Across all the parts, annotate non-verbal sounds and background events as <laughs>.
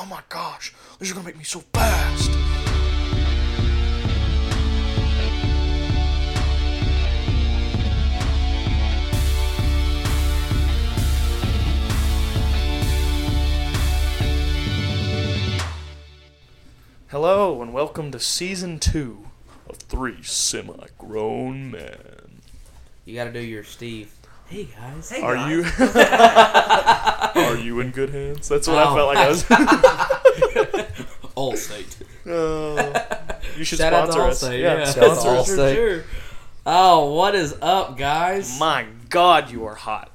oh my gosh, this is gonna make me so fast. Hello and welcome to season two of Three Semi-Grown Men. You got to do your Steve. Hey guys. Are you <laughs> Are you in good hands? That's what I Oh. felt like I was. <laughs> Allstate. Oh, you should Shout out to sponsor us. Allstate. Yeah, Yeah, Shout out to sponsor us. Allstate. Sure. Oh, what is up, guys? My God, you are hot.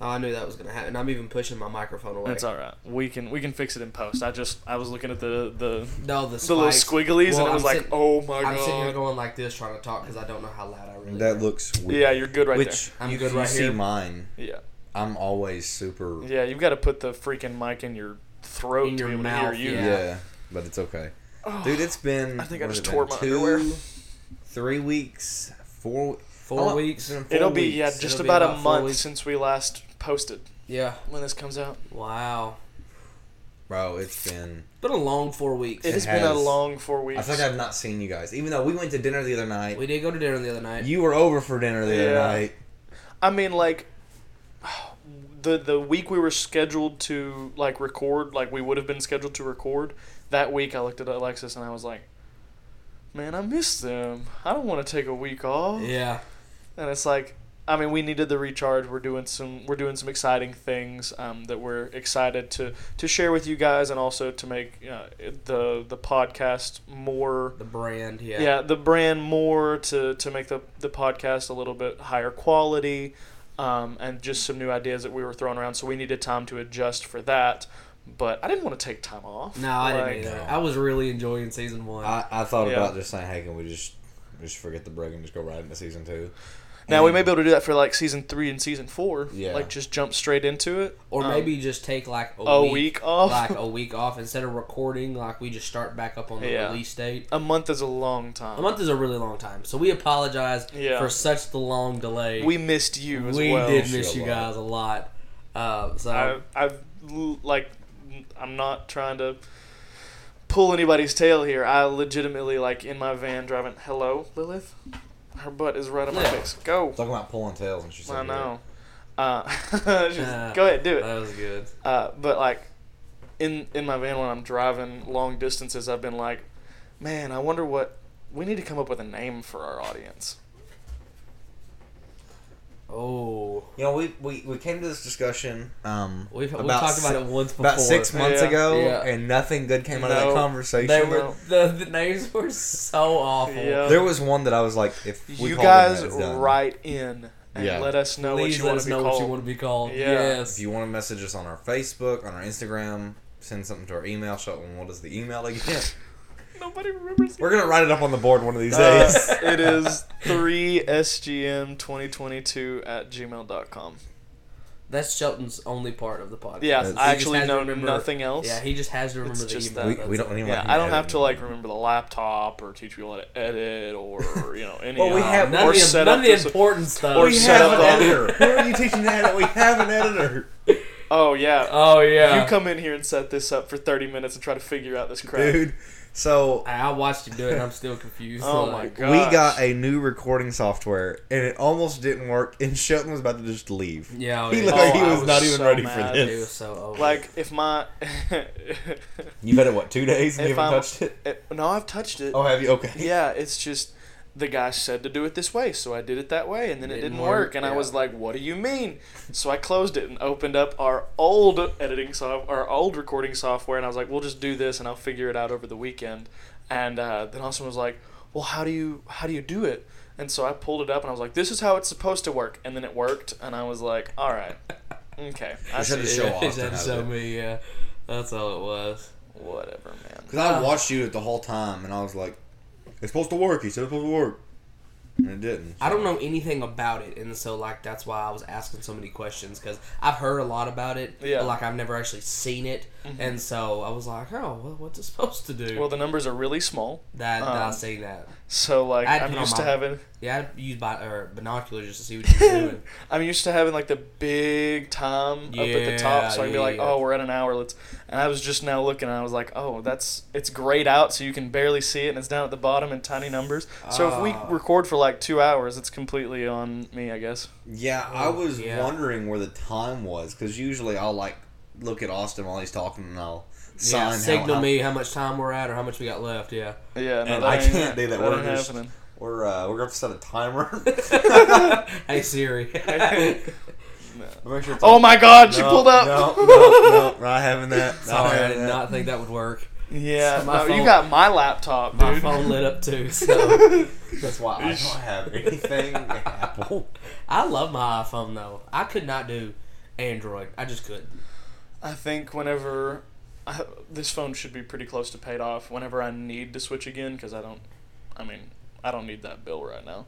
Oh, I knew that was gonna happen. I'm even pushing my microphone away. That's all right. We can we can fix it in post. I just I was looking at the the, No, the, the little spikes. squigglies Well, and it was I'm like, sit- oh my God. I'm sitting here going like this, trying to talk because I don't know how loud I really. That am. looks weird. Yeah, you're good right there. Which I'm if good you right see here. mine. Yeah, I'm always super. yeah. You've got to put the freaking mic in your throat In to your be able mouth, to hear you. Yeah. Yeah. but it's okay. Oh, Dude, it's been. I think I what has just tore my two, underwear. Three weeks, four. Four oh, weeks. it's been four It'll be yeah, just It'll be about, a month weeks. since we last posted. Yeah. When this comes out, Wow. Bro, it's been. It's been a long four weeks. it It has been a long four weeks. I feel like I've not seen you guys. Even though we went to dinner the other night. we did go to dinner the other night. You were over for dinner the other night. I mean, like <sighs> the the week we were scheduled to like record, like we would have been scheduled to record. That week, I looked at Alexis and I was like, "Man, I miss them. I don't want to take a week off." yeah. And it's like, I mean, we needed the recharge. We're doing some we're doing some exciting things um, that we're excited to to share with you guys, and also to make uh, the the podcast more The brand. Yeah. yeah. the brand more to to make the the podcast a little bit higher quality um, and just some new ideas that we were throwing around so we needed time to adjust for that but i didn't want to take time off No, I Like, didn't either. I was really enjoying season one. I, I thought Yeah. about just saying, hey, can we just just forget the break and just go right into season two? Now we may be able to do that for like season three and season four Yeah. like just jump straight into it or Um, maybe just take like a, a week, week off like a <laughs> week off instead of recording. Like we just start back up on the Yeah. release date. a month is a long time A month is a really long time, so we apologize Yeah. for such the long delay. we missed you as well. We well did Miss you miss a you lot. guys a lot. Uh, so I, I've like i'm not trying to pull anybody's tail here i legitimately like in my van driving hello lilith her butt is right on my Yeah. face go Talking about pulling tails, and she's. said, I know. Uh, <laughs> just Uh, go ahead, do it. that was good. Uh, but like, in in my van when I'm driving long distances, I've been like, man, I wonder what we need to come up with a name for our audience. Oh, You know, we, we, we came to this discussion um, we've, we've About talked about si- it once before. about six months Yeah. ago, Yeah. and nothing good came out of that conversation. They were the, the names were so awful. Yeah. There was one that I was like, if we you guys that, write in and Yeah. let us know Please what you let want us to be know called. what you want to be called. Yeah. Yes. If you want to message us on our Facebook, on our Instagram, send something to our email. Show them what is the email again. <laughs> Nobody remembers. We're gonna write it up on the board one of these Uh, days. <laughs> it is <laughs> 3sgm2022 at gmail.com. That's Shelton's only part of the podcast. Yeah, That's- I He actually has to know remember- nothing else. Yeah, he just has to remember It's the just email. that- we, we don't it. even Yeah, I don't have to like remember the laptop or teach people how to edit or you know any. Well, we of have- None or of the, set none up of the this- important stuff. or We set have up an the- editor. Who are you teaching to edit? We have an editor, Oh yeah. oh yeah. You come in here and set this up for 30 minutes and try to figure out this crap. dude. So I I watched him do it. and I'm still confused. Oh Like, my god! we got a new recording software, and it almost didn't work. And Shelton was about to just leave. Yeah, oh, He yeah. looked like Oh, he was, was not even so ready mad, for He this. was so over. Like if my You've had it what two days and you haven't I'm touched it? it- no, I've touched it. Oh, have you? Okay. Yeah, it's just the guy said to do it this way, so I did it that way, and then it Didn't didn't work, work, and I was like, "What do you mean?" So I closed it and opened up our old editing soft, our old recording software, and I was like, "We'll just do this, and I'll figure it out over the weekend." And uh, then Austin was like, "Well, how do you how do you do it?" And so I pulled it up, and I was like, "This is how it's supposed to work," and then it worked, and I was like, "All right, okay, <laughs> I We should see show off he to had to show me. Yeah, that's all it was. whatever, man." Because I watched you the whole time, and I was like, "It's supposed to work." He said it's supposed to work, and it didn't. I don't know anything about it, and so like that's why I was asking so many questions because I've heard a lot about it, Yeah. but like I've never actually seen it, and so I was like, oh, well, what's it supposed to do? Well, the numbers are really small. that that I um, see that. So like I had to I'm used to my- having Yeah, I had to use bi- or binoculars just to see what you were doing. <laughs> I'm used to having like the big time up at the top, so I can be like, yeah. oh, we're at an hour. Let's. And I was just now looking, and I was like, oh, that's it's grayed out, so you can barely see it, and it's down at the bottom in tiny numbers. So if we Ah. record for like two hours, it's completely on me, I guess. Yeah, I was yeah. wondering where the time was because usually I'll like look at Austin while he's talking and I'll sign yeah, signal how- me how much time we're at or how much we got left. Yeah. Yeah, no, And I can't do that. That We're just- happening. We're uh, we're gonna have to set a timer. <laughs> <laughs> hey Siri. <laughs> Make sure Oh on- my God, she pulled up. No, no, no, not having that. Not Sorry, I did that. not think that would work. Yeah, My no, you got my laptop, dude. My phone lit up too. So That's why I don't have anything Apple. I love my iPhone though. I could not do Android. I just couldn't. I think whenever I, this phone should be pretty close to paid off. Whenever I need to switch again, because I don't, I mean, I don't need that bill right now.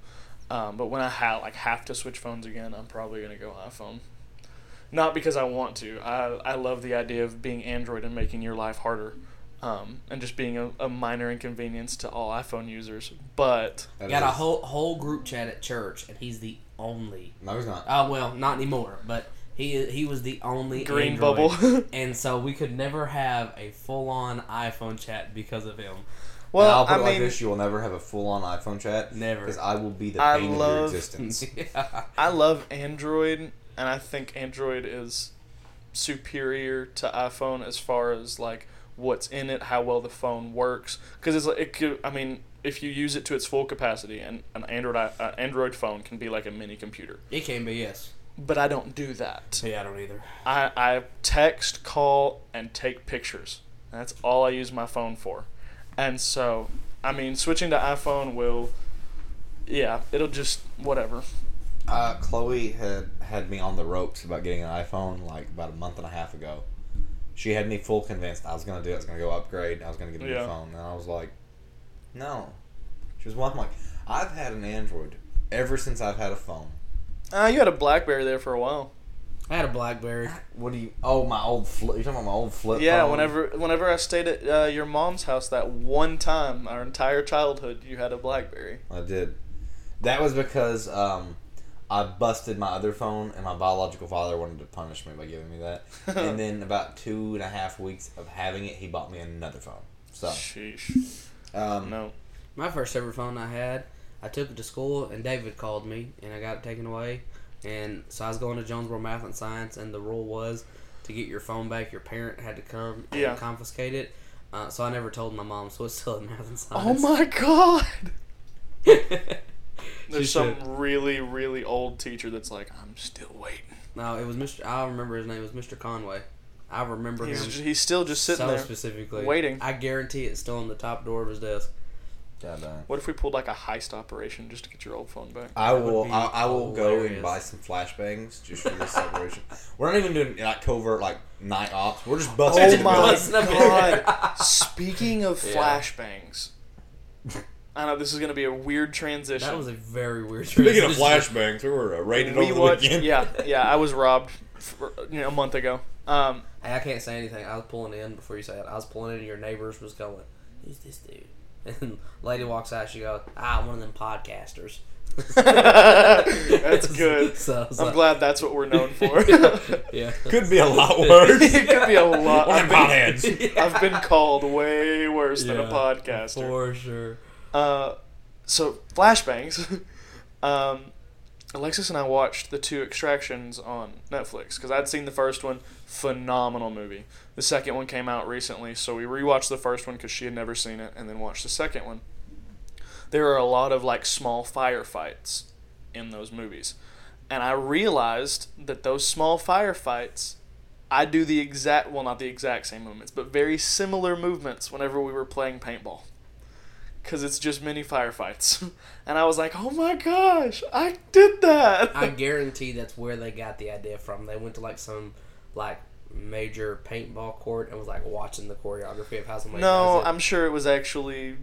Um, but when I ha- like have to switch phones again, I'm probably gonna go iPhone. Not because I want to. I I love the idea of being Android and making your life harder, um, and just being a, a minor inconvenience to all iPhone users. But That Got a is- whole whole group chat at church, and he's the only. No, he's not. Oh well, not anymore. But he he was the only green Android. bubble. <laughs> and so we could never have a full on iPhone chat because of him. Well, well, I'll put I it like mean, this: you will never have a full-on iPhone chat. Never. because I will be the I pain of your existence. <laughs> yeah. I love Android, and I think Android is superior to iPhone as far as like what's in it, how well the phone works. Because it's like it could. I mean, if you use it to its full capacity, and an Android uh, Android phone can be like a mini computer. It can be yes. But I don't do that. Yeah, I don't either. I I text, call, and take pictures. That's all I use my phone for. And so, I mean, switching to iPhone will. Yeah, it'll just whatever. Uh, Chloe had had me on the ropes about getting an iPhone like about a month and a half ago. She had me full convinced I was gonna do it. I was gonna go upgrade. I was gonna get a new phone, and I was like, no. She was one. I'm like, I've had an Android ever since I've had a phone. Ah, you had a BlackBerry there for a while. I had a BlackBerry. What do you? Oh, my old flip. You're talking about my old flip. Yeah, phone? whenever whenever I stayed at uh, your mom's house that one time, our entire childhood, you had a BlackBerry. I did. That was because um, I busted my other phone, and my biological father wanted to punish me by giving me that. <laughs> and then about two and a half weeks of having it, he bought me another phone. So, Sheesh. um, No. My first ever phone I had, I took it to school, and David called me, and I got it taken away. And so I was going to Jonesboro Math and Science, and the rule was to get your phone back, your parent had to come and Yeah. confiscate it. Uh, so I never told my mom, so it's still in Math and science. Oh my <laughs> god! There's some really really old teacher that's like, I'm still waiting. no, it was Mr. I remember his name was Mr. Conway. I remember He's him he's still just sitting so there. specifically, waiting. I guarantee it's still on the top drawer of his desk. God damn. What if we pulled like a heist operation just to get your old phone back? I That will. I, I will go and buy some flashbangs just for this celebration. We're not even doing like covert like night ops. We're just busting. Oh into my buildings. God! <laughs> Speaking of Yeah. flashbangs, <laughs> I know this is gonna be a weird transition. That was a very weird. Transition. Speaking of transition. flashbangs, we were uh, raided we over the watched. weekend. Yeah, <laughs> yeah. I was robbed, for, you know, a month ago. Um, Hey, I can't say anything. I was pulling in before you say it. I was pulling in, and your neighbors was going, "Who's this dude?" <laughs> And lady walks out. She goes, "Ah, one of them podcasters." <laughs> That's <laughs> good. So I was I'm glad that's what we're known for. yeah. Could be a lot worse. it could be a lot. One I've of been, potheads. I've been called way worse than a podcaster. For sure. Uh, so flashbangs. um, Alexis and I watched the two extractions on Netflix because I'd seen the first one, phenomenal movie. The second one came out recently, so we rewatched the first one because she had never seen it, and then watched the second one. There are a lot of like small firefights in those movies, and I realized that those small firefights, I do the exact well, not the exact same movements, but very similar movements whenever we were playing paintball because it's just mini firefights. <laughs> and I was like, oh my gosh, I did that. I <laughs> guarantee that's where they got the idea from. They went to like some like major paintball court and was like watching the choreography of how somebody no. I'm sure it was actually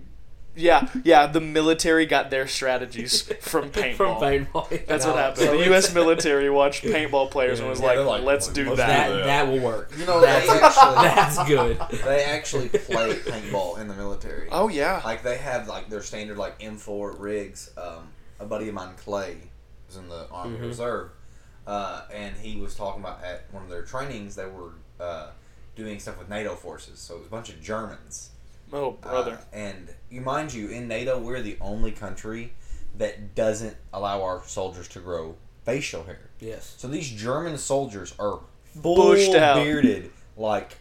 Yeah, yeah. The military got their strategies from paintball. <laughs> From paintball. That's No, what happened. so the U.S. military watched paintball players and was Yeah, like, like, "Let's "Let's do do that." That that will work. You know, they that's, actually <laughs> that's good. they actually play paintball in the military. Oh yeah. Like they have like their standard like M4 rigs. Um, a buddy of mine, Clay, was in the Army Mhm. Reserve, uh, and he was talking about at one of their trainings they were uh, doing stuff with NATO forces. So it was a bunch of Germans. Oh brother. Uh, and you mind you, in NATO, we're the only country that doesn't allow our soldiers to grow facial hair. Yes. So these German soldiers are full bearded, <laughs> like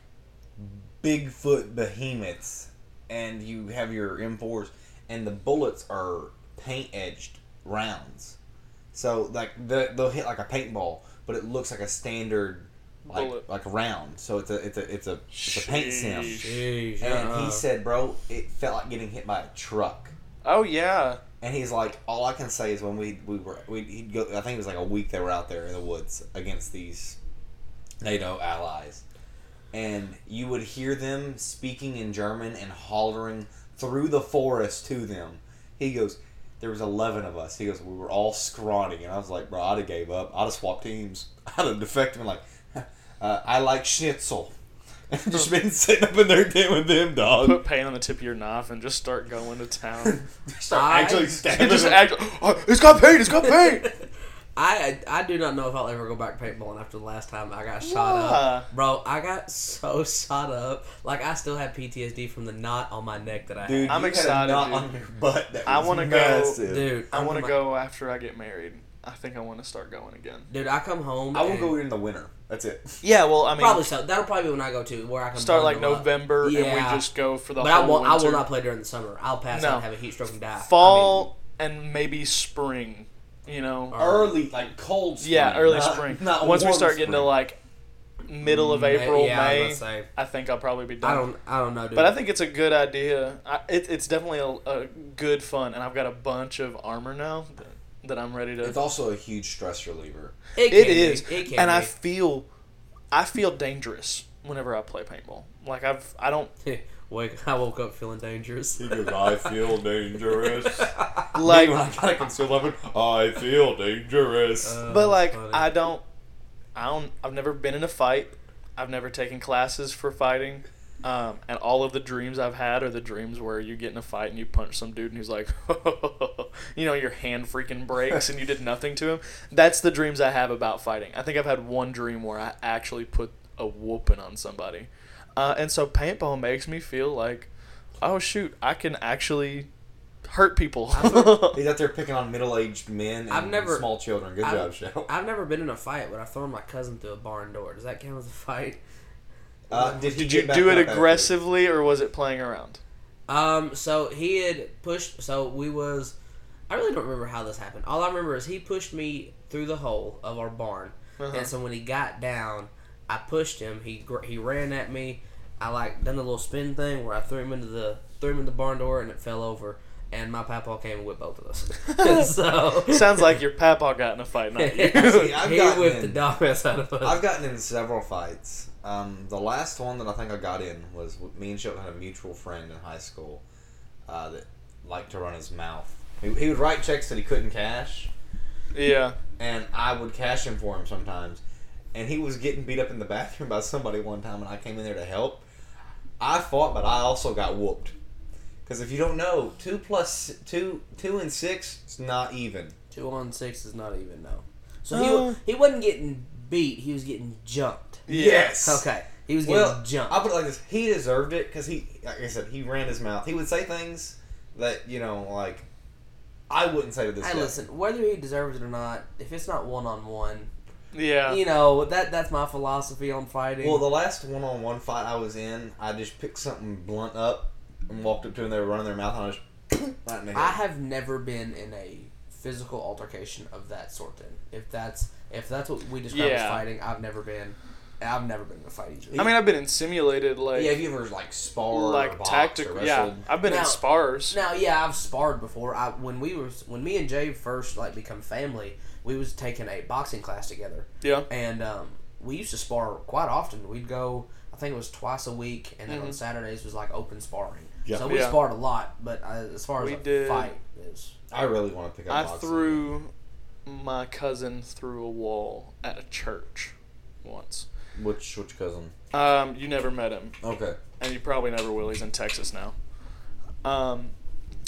Bigfoot behemoths, and you have your M4s, and the bullets are paint edged rounds. So like the, they'll hit like a paintball, but it looks like a standard like Bullet. like round. So it's a it's a it's a it's a paint sim. Sheesh. Jeez. And uh-uh. he uh-huh. said, bro, it felt like getting hit by a truck. Oh yeah. And he's like, all I can say is when we we were we he'd go. I think it was like a week they were out there in the woods against these NATO allies, and you would hear them speaking in German and hollering through the forest to them. He goes, there was eleven of us. He goes, we were all scrawny, and I was like, bro, I'd have gave up. I'd have swapped teams. <laughs> I'd have defected. and like, uh, I like schnitzel. <laughs> just been sitting up in there doing them, dog. Put paint on the tip of your knife and just start going to town. <laughs> Start I- actually <laughs> stabbing just act. Oh, it's got paint. It's got paint. I I do not know if I'll ever go back paintballing after the last time I got shot Why? up. Bro, I got so shot up. Like I still have PTSD from the knot on my neck that I Dude, had. I'm you excited, Had a knot dude. on your butt that I wanna go- Dude, I want to go after I get married. I think I want to start going again. Dude, I come home. I will and- go in the winter. That's it. Yeah, well, I mean, Probably so. That'll probably be when I go to where I can start like bundle up. November and we just go for the But I won't. I will not play during the summer. I'll pass No. out, and have a heat stroke, and die. Fall and maybe spring. You know. Early, like cold spring. yeah, early not- spring. Not Once we warm start getting to like middle of mm, I mean, April, yeah, I May, about to say. I think I'll probably be done. I don't. I don't know, dude. But I think it's a good idea. I, it, it's definitely a, a good fun, and I've got a bunch of armor now that, that I'm ready to. It's also a huge stress reliever. it, It can be. is, It can and I feel, I feel dangerous whenever I play paintball. Like I've, I don't <laughs> Wake. I woke up feeling dangerous. He goes, I feel dangerous. <laughs> <laughs> like, when I got a concealed weapon, I feel dangerous. Uh, but like funny. I don't, I don't. I've never been in a fight. I've never taken classes for fighting. Um, and all of the dreams I've had are the dreams where you get in a fight and you punch some dude and he's like, <laughs> you know, your hand freaking breaks and you did nothing to him. That's the dreams I have about fighting. I think I've had one dream where I actually put a whooping on somebody. Uh, and so paintball makes me feel like, oh shoot, I can actually hurt people. <laughs> He's out there picking on middle-aged men and I've never- small children. Good I've- job, Shell. I've never been in a fight, but I've thrown my cousin through a barn door. Does that count as a fight? Uh, did he Did you do it aggressively or was it playing around? Um, so he had pushed. So we was. I really don't remember how this happened. All I remember is he pushed me through the hole of our barn, Uh-huh. and so when he got down, I pushed him. He he ran at me. I like done the little spin thing where I threw him into the threw him in the barn door and it fell over. And my papa came and whipped both of us. <laughs> <laughs> so Sounds like your papa got in a fight, not <laughs> you. See, I've he gotten whipped in- the dog mess out of us. I've gotten in several fights. Um, the last one that I think I got in was me and Shelton had a mutual friend in high school uh, that liked to run his mouth. He, he would write checks that he couldn't cash, yeah. and I would cash him for him sometimes. And he was getting beat up in the <laughs> bathroom by somebody one time, and I came in there to help. I fought, but I also got whooped. Because if you don't know, two plus two, two and six is not even. Two on six is not even no. So he Uh. wa- he wasn't getting beat. He was getting jumped. Yes. Okay, he was getting Well, jumped. I'll put it like this: he deserved it because he, like I said, he ran his mouth. He would say things that you know, like I wouldn't say to this Hey, guy. listen, whether he deserves it or not, if it's not one on one, Yeah. you know that that's my philosophy on fighting. Well, the last one-on-one fight I was in, I just picked something blunt up and walked up to him. They were running their mouth, and I just. Right <coughs> I have never been in a physical altercation of that sort. Then, if that's if that's what we describe as fighting, I've never been. I've never been in a fight either. I mean, I've been in simulated like yeah, have you ever like sparred or like boxed tactical. or Yeah. I've been Now- in spars. Now, yeah, I've sparred before. I when we were when me and Jay first like become family, we was taking a boxing class together, Yeah. and um, we used to spar quite often. We'd go, I think it was twice a week, and then on Mhm. Saturdays was like open sparring. Yeah. So we Yeah. sparred a lot, but uh, as far as We a did- fight is, I really want to pick up. I boxing. threw my cousin through a wall at a church once. Which which cousin? Um, you never met him, Okay. and you probably never will. He's in Texas now. Um,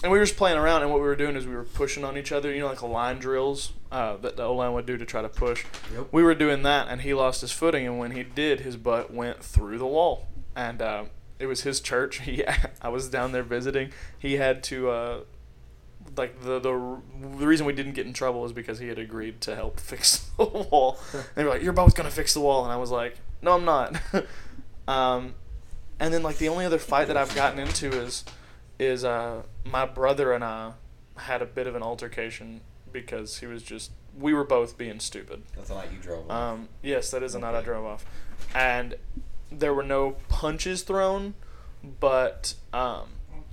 and we were just playing around, and what we were doing is we were pushing on each other. You know, like a line drills uh, that the O line would do to try to push. Yep. We were doing that, and he lost his footing, and when he did, his butt went through the wall, and uh, it was his church. <laughs> He, I was down there visiting. He had to. Uh, like the, the the reason we didn't get in trouble is because he had agreed to help <laughs> fix the wall. <laughs> And they were like, "You're both gonna fix the wall," and I was like, "No, I'm not." <laughs> um, and then like the only other fight that I've gotten into is is uh, my brother and I had a bit of an altercation because he was just we were both being stupid. That's the night you drove. Off. Um, yes, that is the night I drove off, and there were no punches thrown, but um,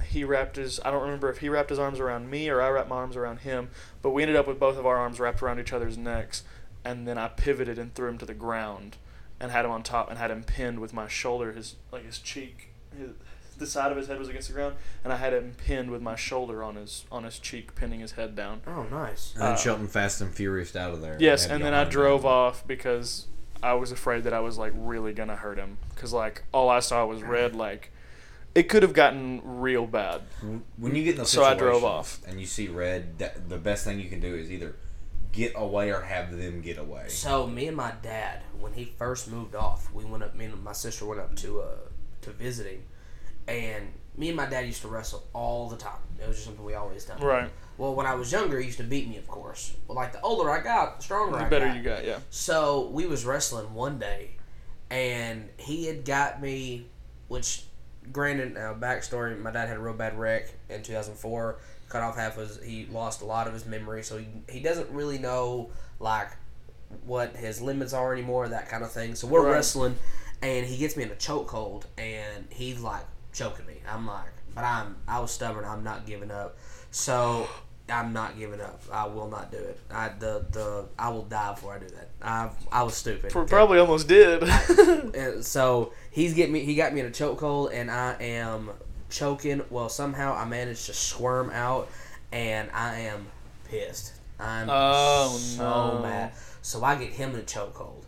he wrapped his. I don't remember if he wrapped his arms around me or I wrapped my arms around him, but we ended up with both of our arms wrapped around each other's necks, and then I pivoted and threw him to the ground, and had him on top and had him pinned with my shoulder, his like his cheek, his, the side of his head was against the ground, and I had him pinned with my shoulder on his on his cheek, pinning his head down. oh nice. and then uh, Shelton Fast and Furious out of there. Yes, They and then I hunt him drove down. off because I was afraid that I was like really gonna hurt him because like all I saw was red. Like it could have gotten real bad. When you get in those So I drove off. and you see red, that, the best thing you can do is either get away or have them get away. So me and my dad, when he first moved off, we went up. Me and my sister went up to uh to visit him, and me and my dad used to wrestle all the time. It was just something we always done. Right. Well, when I was younger, he used to beat me, of course. But like the older I got, the stronger The I better got. you got, yeah. So we was wrestling one day, and he had got me, which, granted, uh, backstory, my dad had a real bad wreck in 2004. Cut off half his, he lost a lot of his memory, so he, he doesn't really know like what his limits are anymore, that kind of thing. So we're Right. wrestling, and he gets me in a chokehold, and he's like choking me. I'm like, but I'm I was stubborn. I'm not giving up. So I'm not giving up. I will not do it. I the the I will die before I do that. I I was stupid. Probably almost did. <laughs> <laughs> And so he's getting me. He got me in a chokehold, and I am choking. Well, somehow I managed to squirm out, and I am pissed. I'm Oh, so no. mad. So I get him in a chokehold,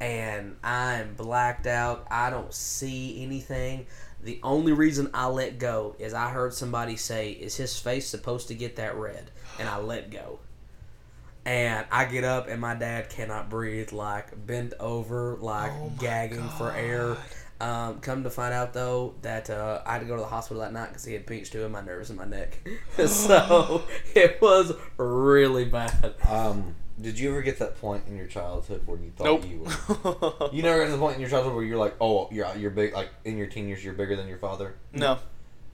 and I'm blacked out. I don't see anything. The only reason I let go is I heard somebody say, "Is his face supposed to get that red?" And I let go. And I get up, and my dad cannot breathe, like bent over, like Oh my gagging for air. Um, come to find out though that uh, I had to go to the hospital that night because he had pinched two of my nerves in my neck. <laughs> so <gasps> it was really bad. Um, did you ever get that point in your childhood where you thought nope. you were? <laughs> You never got to the point in your childhood where you're like, oh, you're you're big, like in your teen years, you're bigger than your father. no.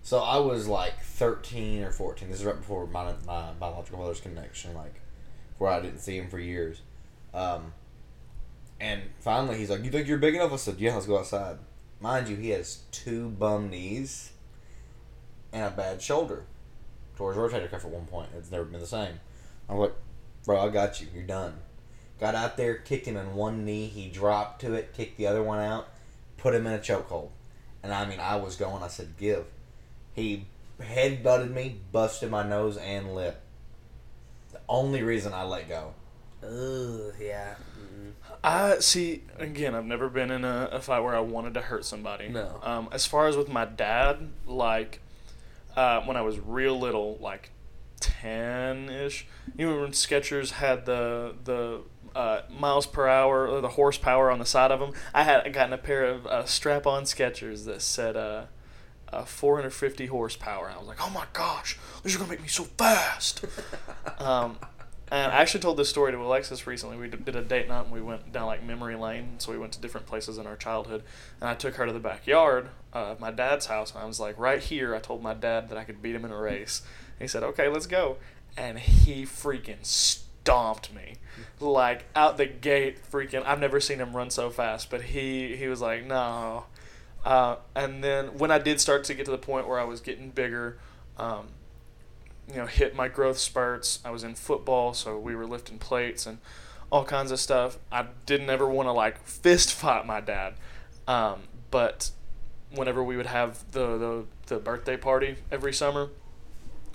So I was like 13 or 14. This is right before my my biological father's connection, like where I didn't see him for years. Um, and finally, he's like, "You think you're big enough?" I said, "Yeah, let's go outside." Mind you, he has two bum knees and a bad shoulder. His rotator cuff at one point. It's never been the same. I'm like, "Bro, I got you. You're done." Got out there, kicked him in one knee. He dropped to it, kicked the other one out, put him in a chokehold. And I mean, I was going. I said, "Give." He head butted me, busted my nose and lip. The only reason I let go. Ugh, yeah. Mm. I see. Again, I've never been in a, a fight where I wanted to hurt somebody. No. Um, as far as with my dad, like uh, when I was real little, like ten ish. You remember when Skechers had the the uh, miles per hour or the horsepower on the side of them? I had gotten a pair of uh, strap on Skechers that said. Uh, uh, 450 horsepower. And I was like, oh my gosh, this is gonna make me so fast. <laughs> um, and I actually told this story to Alexis recently. We did a date night and we went down like memory lane. So we went to different places in our childhood. And I took her to the backyard uh, of my dad's house. And I was like, right here, I told my dad that I could beat him in a race. He said, okay, let's go. And he freaking stomped me. Like out the gate, freaking. I've never seen him run so fast. But he, he was like, no. Uh, and then when I did start to get to the point where I was getting bigger, um, you know, hit my growth spurts. I was in football, so we were lifting plates and all kinds of stuff. I didn't ever want to like fist fight my dad, um, but whenever we would have the, the the birthday party every summer,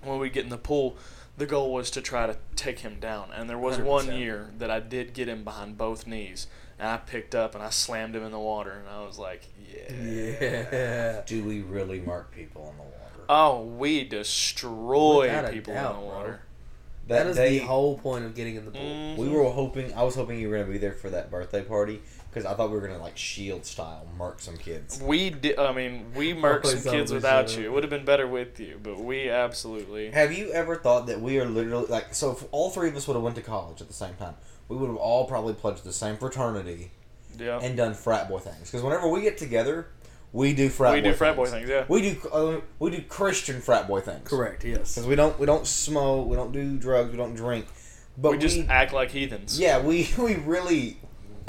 when we get in the pool, the goal was to try to take him down. And there was one 100%. year that I did get him behind both knees, and I picked up and I slammed him in the water, and I was like, yeah. Yeah. Do we really mark people in the water? Oh, we destroy Without people doubt, in the bro. water. That is day, the whole point of getting in the pool. Mhm. We were hoping. I was hoping you were gonna be there for that birthday party because I thought we were gonna like shield style mark some kids. We did. I mean, we murked some kids without should. you. It would have been better with you, but we absolutely. Have you ever thought that we are literally like so? If all three of us would have went to college at the same time, we would have all probably pledged the same fraternity Yeah. and done frat boy things. Because whenever we get together, we do frat. we boy do frat boy things. things. Yeah. We do. Uh, we do Christian frat boy things. Correct. Yes. Because we don't. We don't smoke. We don't do drugs. We don't drink. But we just act like heathens. Yeah, we <laughs> we really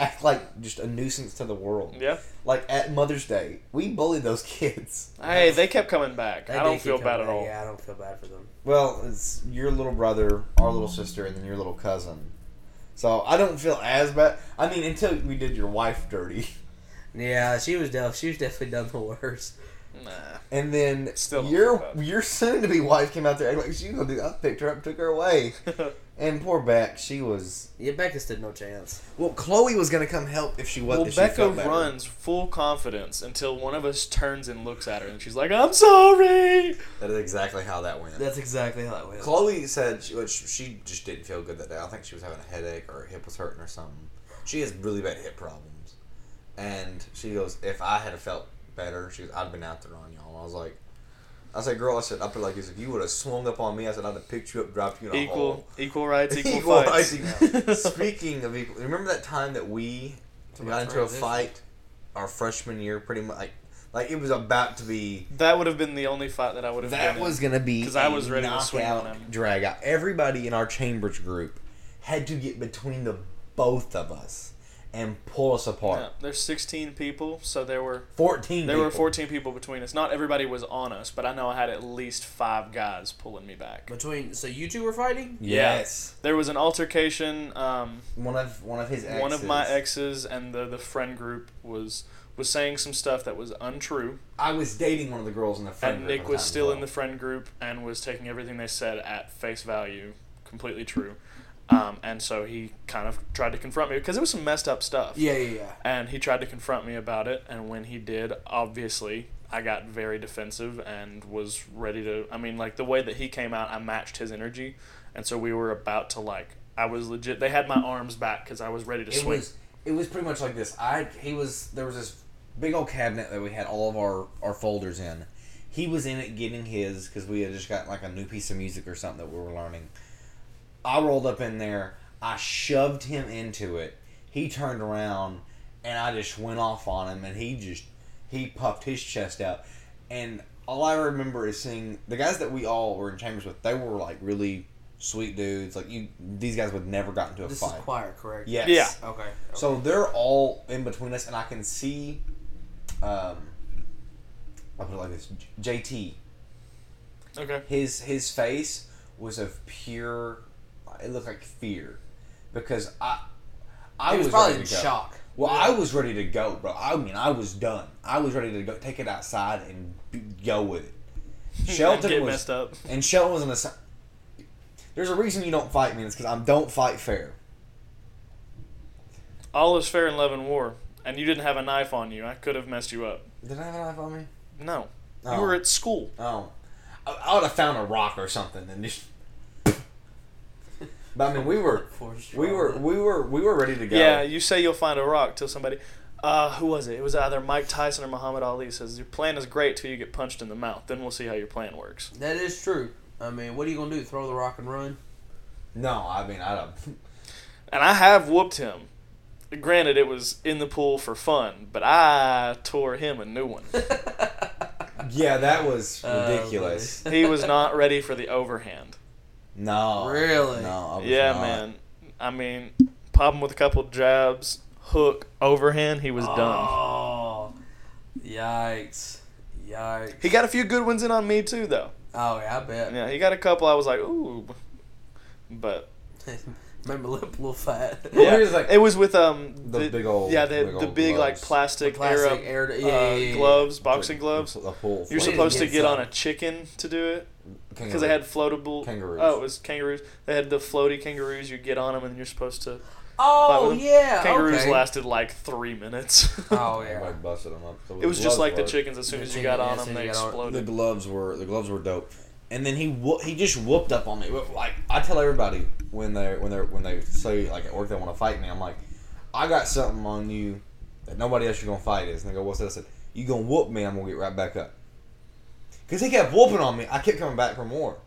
act like just a nuisance to the world. Yeah. Like at Mother's Day, we bullied those <laughs> kids. Hey, they kept coming back. They I don't feel bad coming at all. Yeah, I don't feel bad for them. Well, it's your little brother, our little sister, and then your little cousin. So I don't feel as bad. I mean, until we did your wife dirty, Yeah, she was def- she was definitely done the worst. Nah. and then Still your your soon to be wife came out there acting like she gonna do. I picked her up, took her away, <laughs> and poor Beck, she was. Yeah, Becca stood no chance. Well, Chloe was gonna come help if she was. well, if she Becca felt runs full confidence until one of us turns and looks at her, and she's like, "I'm sorry." That is exactly how that went. That's exactly how it went. Chloe said she, which she just didn't feel good that day. I think she was having a headache or her hip was hurting or something. She has really bad hip problems, and she goes, "If I had felt better, she goes, I'd been out there on y'all." I was like, "I said, girl, I said, I feel like this. If you would have swung up on me, I said I'd have picked you up, dropped you in a Equal, hole." equal rights, <laughs> equal, Equal fights. <laughs> rights, Speaking of equal, remember that time that we Talking got about into a fight our freshman year, pretty much like, like it was about to be That would have been the only fight that I would have. that been was in. gonna be because I was ready to swing on knockout him. Drag out. Everybody in our chambers group had to get between the both of us and pull us apart. Yeah, there's 16 people, so there were Fourteen. there were 14 people between us. Not everybody was on us, but I know I had at least five guys pulling me back. Between so you two were fighting. Yes. There was an altercation. Um, One of one of his exes. one of my exes and the the friend group was was saying some stuff that was untrue, I was dating one of the girls in the friend and group Nick was time as still in the friend group and was taking everything they said at face value, completely true. Um, and so he kind of tried to confront me because it was some messed up stuff. Yeah, yeah, yeah. And he tried to confront me about it, and when he did, obviously, I got very defensive and was ready to. I mean, like the way that he came out, I matched his energy, and so we were about to like. I was legit. They had my arms back because I was ready to It swing. was it was pretty much like this. I he was there was this big old cabinet that we had all of our our folders in. He was in it getting his because we had just got like a new piece of music or something that we were learning. I rolled up in there. I shoved him into it. He turned around and I just went off on him and he just he puffed his chest out and all I remember is seeing the guys that we all were in chambers with. They were like really sweet dudes. Like you, these guys would never got into a This fight. is choir, correct? Yes. Yeah. Okay. okay. So they're all in between us, and I can see, um, I'll put it like this: JT. okay. His his face was of pure. It looked like fear, because I, I He was, was, probably ready in to go. shock. Well, I was ready to go, bro. I mean, I was done. I was ready to go, take it outside and b- go with it. <laughs> Shelton get was, messed up. and Shelton was in a. si- There's a reason you don't fight me. It's because I don't fight fair. All is fair in love and war, and you didn't have a knife on you. I could have messed you up. Did I have a knife on me? No, Oh. you were at school. Oh, I, I would have found a rock or something and just. But I mean, we were, we were, we were, we were ready to go. Yeah, you say you'll find a rock till somebody. Uh, who was it? It was either Mike Tyson or Muhammad Ali. Says your plan is great till you get punched in the mouth. Then we'll see how your plan works. That is true. I mean, what are you gonna do? Throw the rock and run? No, I mean, I don't. <laughs> And I have whooped him. Granted, it was in the pool for fun, but I tore him a new one. <laughs> Yeah, that was <laughs> Oh, ridiculous. he was not ready for the overhand. No, Really? No, I was Yeah, not. man. I mean, pop him with a couple jabs, hook, overhand. He was done. Oh, yikes! Yikes! He got a few good ones in on me too, though. Oh yeah, I bet. Yeah, he got a couple. I was like, ooh, but <laughs> Remember lip little fat. <laughs> Well, Yeah. here's like It was with um The big old- yeah the big the old big like plastic, The plastic air, air- uh, yeah, yeah, yeah, yeah. gloves, boxing gloves. A pull. You're We need to supposed to get get on a chicken to do it because Kangaroo. they had floatable. Kangaroos. Oh, it was kangaroos. They had the floaty kangaroos. You get on them and you're supposed to. Oh But yeah. Kangaroos okay. lasted like three minutes. Oh Everybody yeah. busted them up. So it was just gloves like the chickens. As soon The as you got on them, they as you got on- The exploded. gloves were the gloves were dope, and then he who- he just whooped up on me. Like I tell everybody when they when they when they say like at work they want to fight me, I'm like, I got something on you that nobody else you're gonna fight is. And they go, what's that? I said, you gonna whoop me? I'm gonna get right back up. Cause he kept whooping on me. I kept coming back for more. <laughs>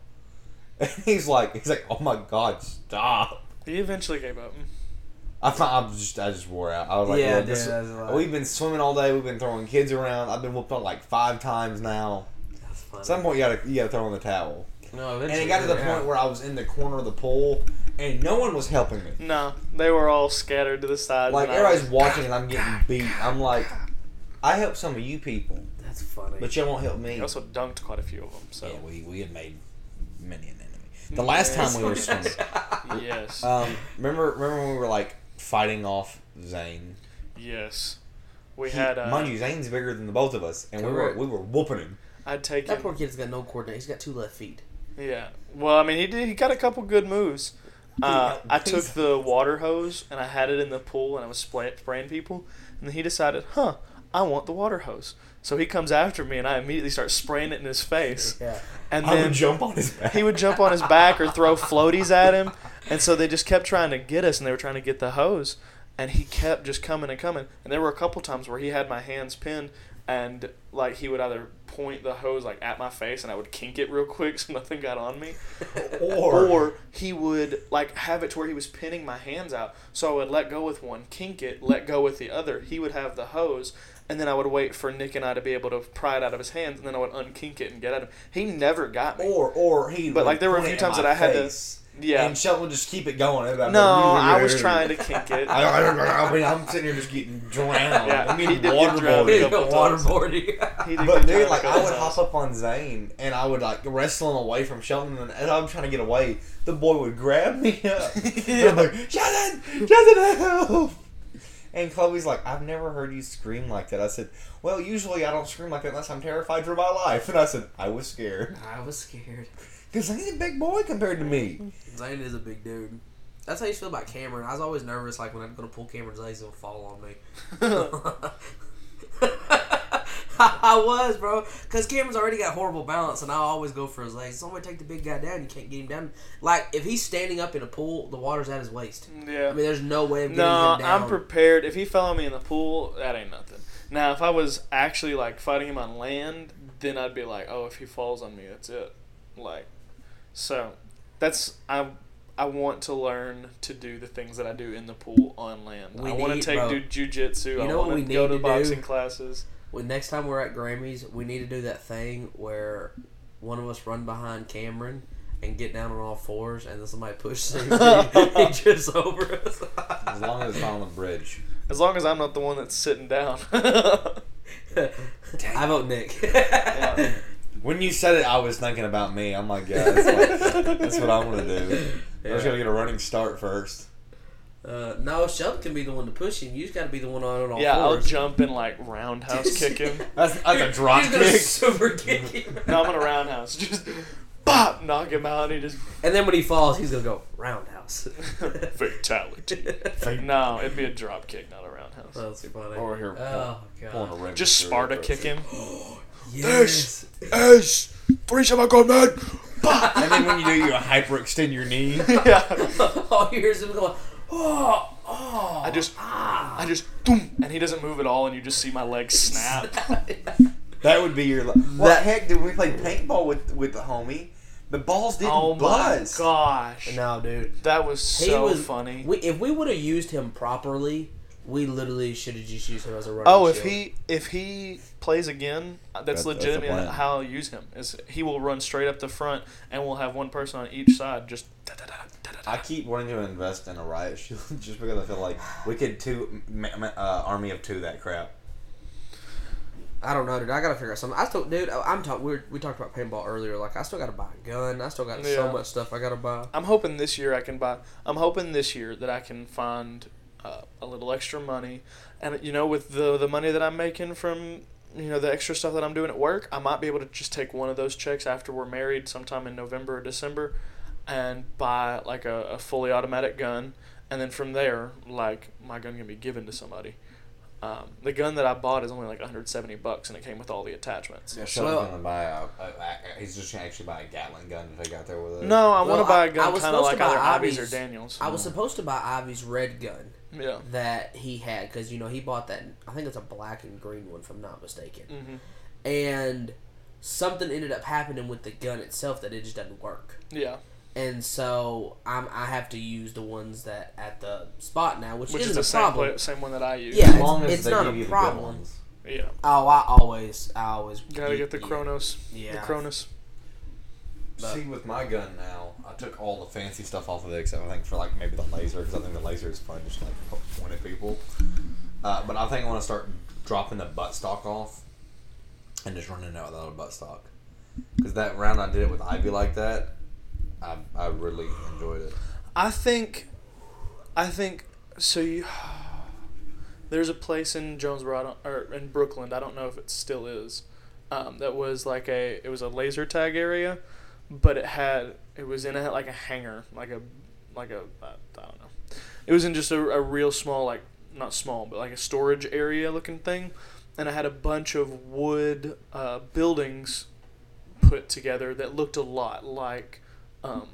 And he's like, he's like, oh my god, stop. He eventually gave up. I found, I just I just wore out. I was like, Yeah, look, dude, this, that's a lot. we've been swimming all day. We've been throwing kids around. I've been whooped on like five times now. That's funny. At some point, you gotta you gotta throw in the towel. no, And it got to the point where I was in the corner of the pool, and no one was helping me. No, they were all scattered to the side. Like everybody's was- watching, and I'm getting beat. I'm like, I help some of you people, That's funny. but you won't help me. He also dunked quite a few of them. So Yeah, we we had made many an enemy. The last time we were swimming, <laughs> yes, um, remember remember when we were like fighting off Zane. yes, we He- had. Uh, mind you, Zane's bigger than the both of us, and we were we were whooping him. I'd taken. that poor kid's got no coordination. He's got two left feet. Yeah. Well, I mean, he did. He got a couple good moves. Uh, I <laughs> took the water hose and I had it in the pool and I was spraying people, and then he decided, huh, I want the water hose. So he comes after me and I immediately start spraying it in his face. Yeah. And I then would jump on his back. he would jump on his back or throw floaties at him, and so they just kept trying to get us and they were trying to get the hose, and he kept just coming and coming. And there were a couple times where he had my hands pinned, and like he would either point the hose like at my face and I would kink it real quick <laughs> so nothing got on me, <laughs> or, or he would like have it to where he was pinning my hands out. So I would let go with one, kink it, let go with the other. He would have the hose, and then I would wait for Nick and I to be able to pry it out of his hands, and then I would unkink it and get at him. He never got me. or or he. But, like, there were a few times that I had to- Yeah. And Shelton would just keep it going. It'd be like, No, I was trying to kink it. <laughs> I mean, I'm sitting here just getting drowned. Yeah, I mean, he getting did get drowned. waterboarded. a couple times. waterboarding. He did <laughs> But dude, like I would times. hop up on Zane and I would like wrestle him away from Shelton, and as I'm trying to get away, the boy would grab me up. <laughs> And I'm like, Shelton, Shelton, help! And Chloe's like, I've never heard you scream like that. I said, Well, usually I don't scream like that unless I'm terrified for my life. And I said, I was scared I was scared. Because Zane's a big boy compared to me. Zane is a big dude. That's how you feel about Cameron. I was always nervous, like when I'm gonna pull Cameron's legs, he'll fall on me. <laughs> <laughs> I was, bro, because Cameron's already got horrible balance, and I always go for his legs. Somebody take the big guy down. You can't get him down. Like if he's standing up in a pool, the water's at his waist. Yeah. I mean, there's no way of getting No, him down. I'm prepared. If he fell on me in the pool, that ain't nothing. Now, if I was actually like fighting him on land, then I'd be like, oh, if he falls on me, that's it. Like, so that's I. I want to learn to do the things that I do in the pool on land. We I want to take bro. do jujitsu. You I know what want to go need to to do? boxing classes. When next time we're at Grammys, we need to do that thing where one of us run behind Cameron and get down on all fours, and then somebody pushes him. he he <laughs> jumps over us. As long as it's on the bridge. As long as I'm not the one that's sitting down. <laughs> <laughs> I vote Nick. When you said it, I was thinking about me. I'm like, yeah, that's, like, that's what I'm gonna do. I just gotta get a running start first. Uh, no, Shelton can be the one to push him. You just got to be the one on all yeah, I'll fours. jump and like roundhouse <laughs> kick him. That's, that's a drop He's gonna kick. super kick him. <laughs> No, I'm gonna roundhouse. Just bop, knock him out, and he just And then when he falls, he's gonna go roundhouse. <laughs> fatality. no, it'd be a drop kick, not a roundhouse. That's funny. Over here, Oh Pulling a god. ring Just through Sparta it. kick him. <gasps> <gasps> Yes. Ace, three seven go man. And then when you do, you hyperextend your knee. <laughs> yeah. All <laughs> you hear is him going, oh, oh. I just, ah. I just, boom, and he doesn't move at all, and you just see my legs snap. <laughs> That would be your. What the heck? Did we play paintball with with the homie? The balls didn't oh my buzz. gosh, no, dude. that was He so was funny. We, if we would have used him properly, we literally should have just used him as a running Oh, if shield. he if he plays again, uh, that's That- that's legitimately plan. how I'll use him. Is he will run straight up the front, and we'll have one person on each side. Just da, da, da, da, da, da. I keep wanting to invest in a riot <laughs> shield just because I feel like we could two ma- ma- uh, army of two that crap. I don't know, dude. I gotta figure out something. I still, dude. I- I'm talking. We we talked about paintball earlier. Like, I still gotta buy a gun. I still got Yeah. so much stuff I gotta buy. I'm hoping this year I can buy. I'm hoping this year that I can find uh, a little extra money, and you know, with the the money that I'm making from you know the extra stuff that I'm doing at work, I might be able to just take one of those checks after we're married, sometime in November or December, and buy like a, a fully automatic gun, and then from there, like my gun can be given to somebody. Um, the gun that I bought is only like 170 bucks, and it came with all the attachments. Yeah, Shelton's Well- gonna buy a, a, a. He's just gonna actually buy a Gatling gun to take out there with it. No, I want to buy a gun was kind of supposed like to buy either Ivy's or Daniels. I was supposed to buy Ivy's red gun Yeah. that he had because you know he bought that. I think it's a black and green one, if I'm not mistaken. hmm And something ended up happening with the gun itself that it just doesn't work. Yeah. And so I'm I have to use the ones that at the spot now, which, Which is isn't the a same problem. pla- same one that I use. Yeah, as it's- long as it's they not give a you problem. ones. Yeah. Oh, I always, I always Gotta yeah, get the yeah. Kronos. Yeah. The Cronus. But- See, with my gun now, I took all the fancy stuff off of it, except I think for like maybe the laser, because I think the laser is fun just to, like point at people. Uh, but I think I want to start dropping the butt stock off and just running out without a butt stock. Because that round I did it with Ivy like that, I, I really enjoyed it. I think, I think so. You there's a place in Jonesboro I or in Brookland. I don't know if it still is. Um, that was like a it was a laser tag area, but it had it was in a like a hangar like a like a I, I don't know. It was in just a, a real small like not small but like a storage area looking thing, and it had a bunch of wood uh, buildings put together that looked a lot like um,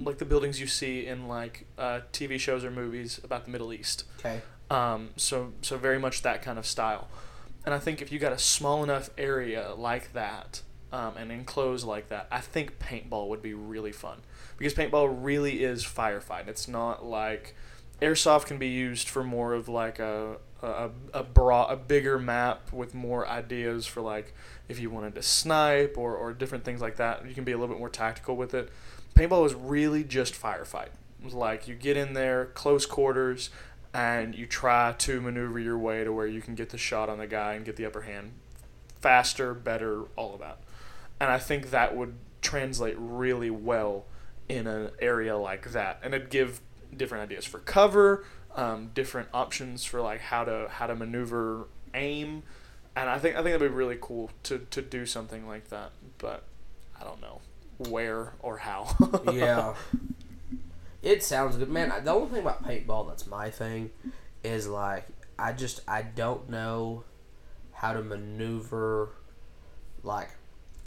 like the buildings you see in like uh, TV shows or movies about the Middle East. Okay. Um, so so very much that kind of style. And I think if you got a small enough area like that um, and enclosed like that, I think paintball would be really fun because paintball really is firefighting. It's not like airsoft can be used for more of like a a, a broad, a bigger map with more ideas for like if you wanted to snipe or, or different things like that. You can be a little bit more tactical with it. Paintball is really just firefight. Like you get in there, close quarters, and you try to maneuver your way to where you can get the shot on the guy and get the upper hand faster, better, all of that. And I think that would translate really well in an area like that, and it'd give different ideas for cover, um, different options for like how to how to maneuver aim, and I think I think that'd be really cool to to do something like that. But I don't know where or how. <laughs> yeah. It sounds good, man. The only thing about paintball that's my thing is like I just I don't know how to maneuver like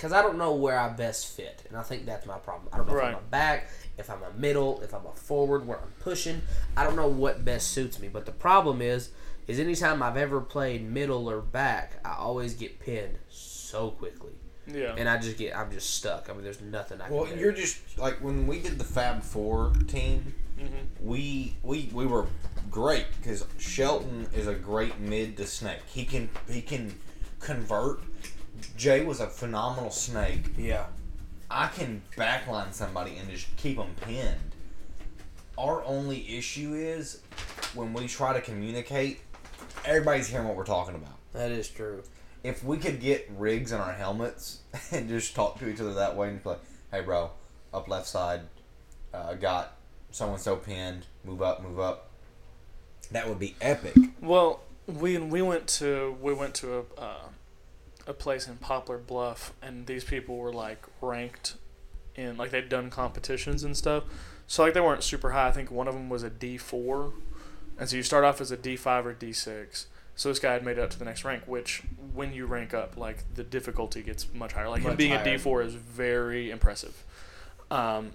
because I don't know where I best fit, and I think that's my problem. I don't know if I'm a back, if I'm a middle, if I'm a forward, where I'm pushing. I don't know what best suits me. But the problem is, is anytime I've ever played middle or back, I always get pinned so quickly, yeah. and I just get I'm just stuck. I mean, there's nothing I can Well, do. you're just like when we did the Fab Four team, hmm we we we were great because Shelton is a great mid to snake. He can he can convert. Jay was a phenomenal snake. yeah. I can backline somebody and just keep them pinned. Our only issue is when we try to communicate, everybody's hearing what we're talking about. That is true. If we could get rigs on our helmets <laughs> and just talk to each other that way and be like, hey, bro, up left side, uh, got so and so pinned, move up, move up. That would be epic. Well, we we went to we went to a uh, a place in Poplar Bluff, and these people were like ranked in like they'd done competitions and stuff. So like they weren't super high. I think one of them was a D four, and so you start off as a D five or D six. So this guy had made it up to the next rank, which when you rank up, like the difficulty gets much higher. Like him being a higher. D four is very impressive. Um,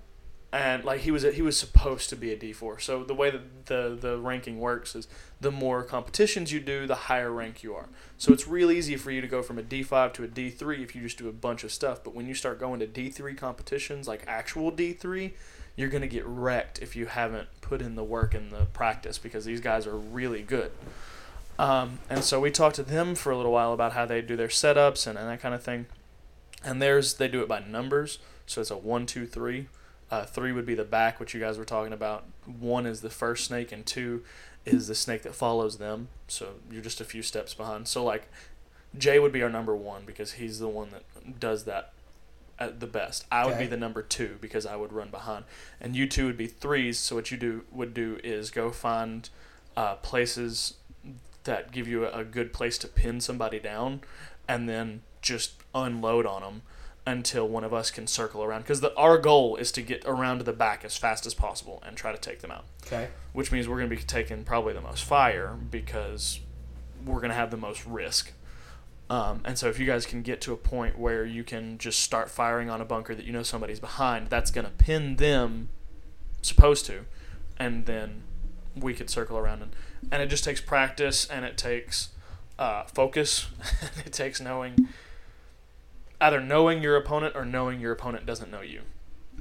and like he was a, he was supposed to be a D4. So the way that the the ranking works is the more competitions you do, the higher rank you are. So it's real easy for you to go from a D5 to a D3 if you just do a bunch of stuff. But when you start going to D3 competitions, like actual D3, you're gonna get wrecked if you haven't put in the work and the practice because these guys are really good. Um, and so we talked to them for a little while about how they do their setups and, and that kind of thing. And theirs, they do it by numbers. So it's a one, two, three. Uh, three would be the back, which you guys were talking about. One is the first snake, and two is the snake that follows them. So you're just a few steps behind. So like Jay would be our number one because he's the one that does that at the best. I would Okay. be the number two because I would run behind, and you two would be threes. So what you do would do is go find uh, places that give you a, good place to pin somebody down, and then just unload on them until one of us can circle around. Because our goal is to get around to the back as fast as possible and try to take them out Okay. which means we're going to be taking probably the most fire because we're going to have the most risk. Um, and so if you guys can get to a point where you can just start firing on a bunker that you know somebody's behind, that's going to pin them, supposed to, and then we could circle around and and it just takes practice and it takes uh, focus. <laughs> it takes knowing either knowing your opponent or knowing your opponent doesn't know you.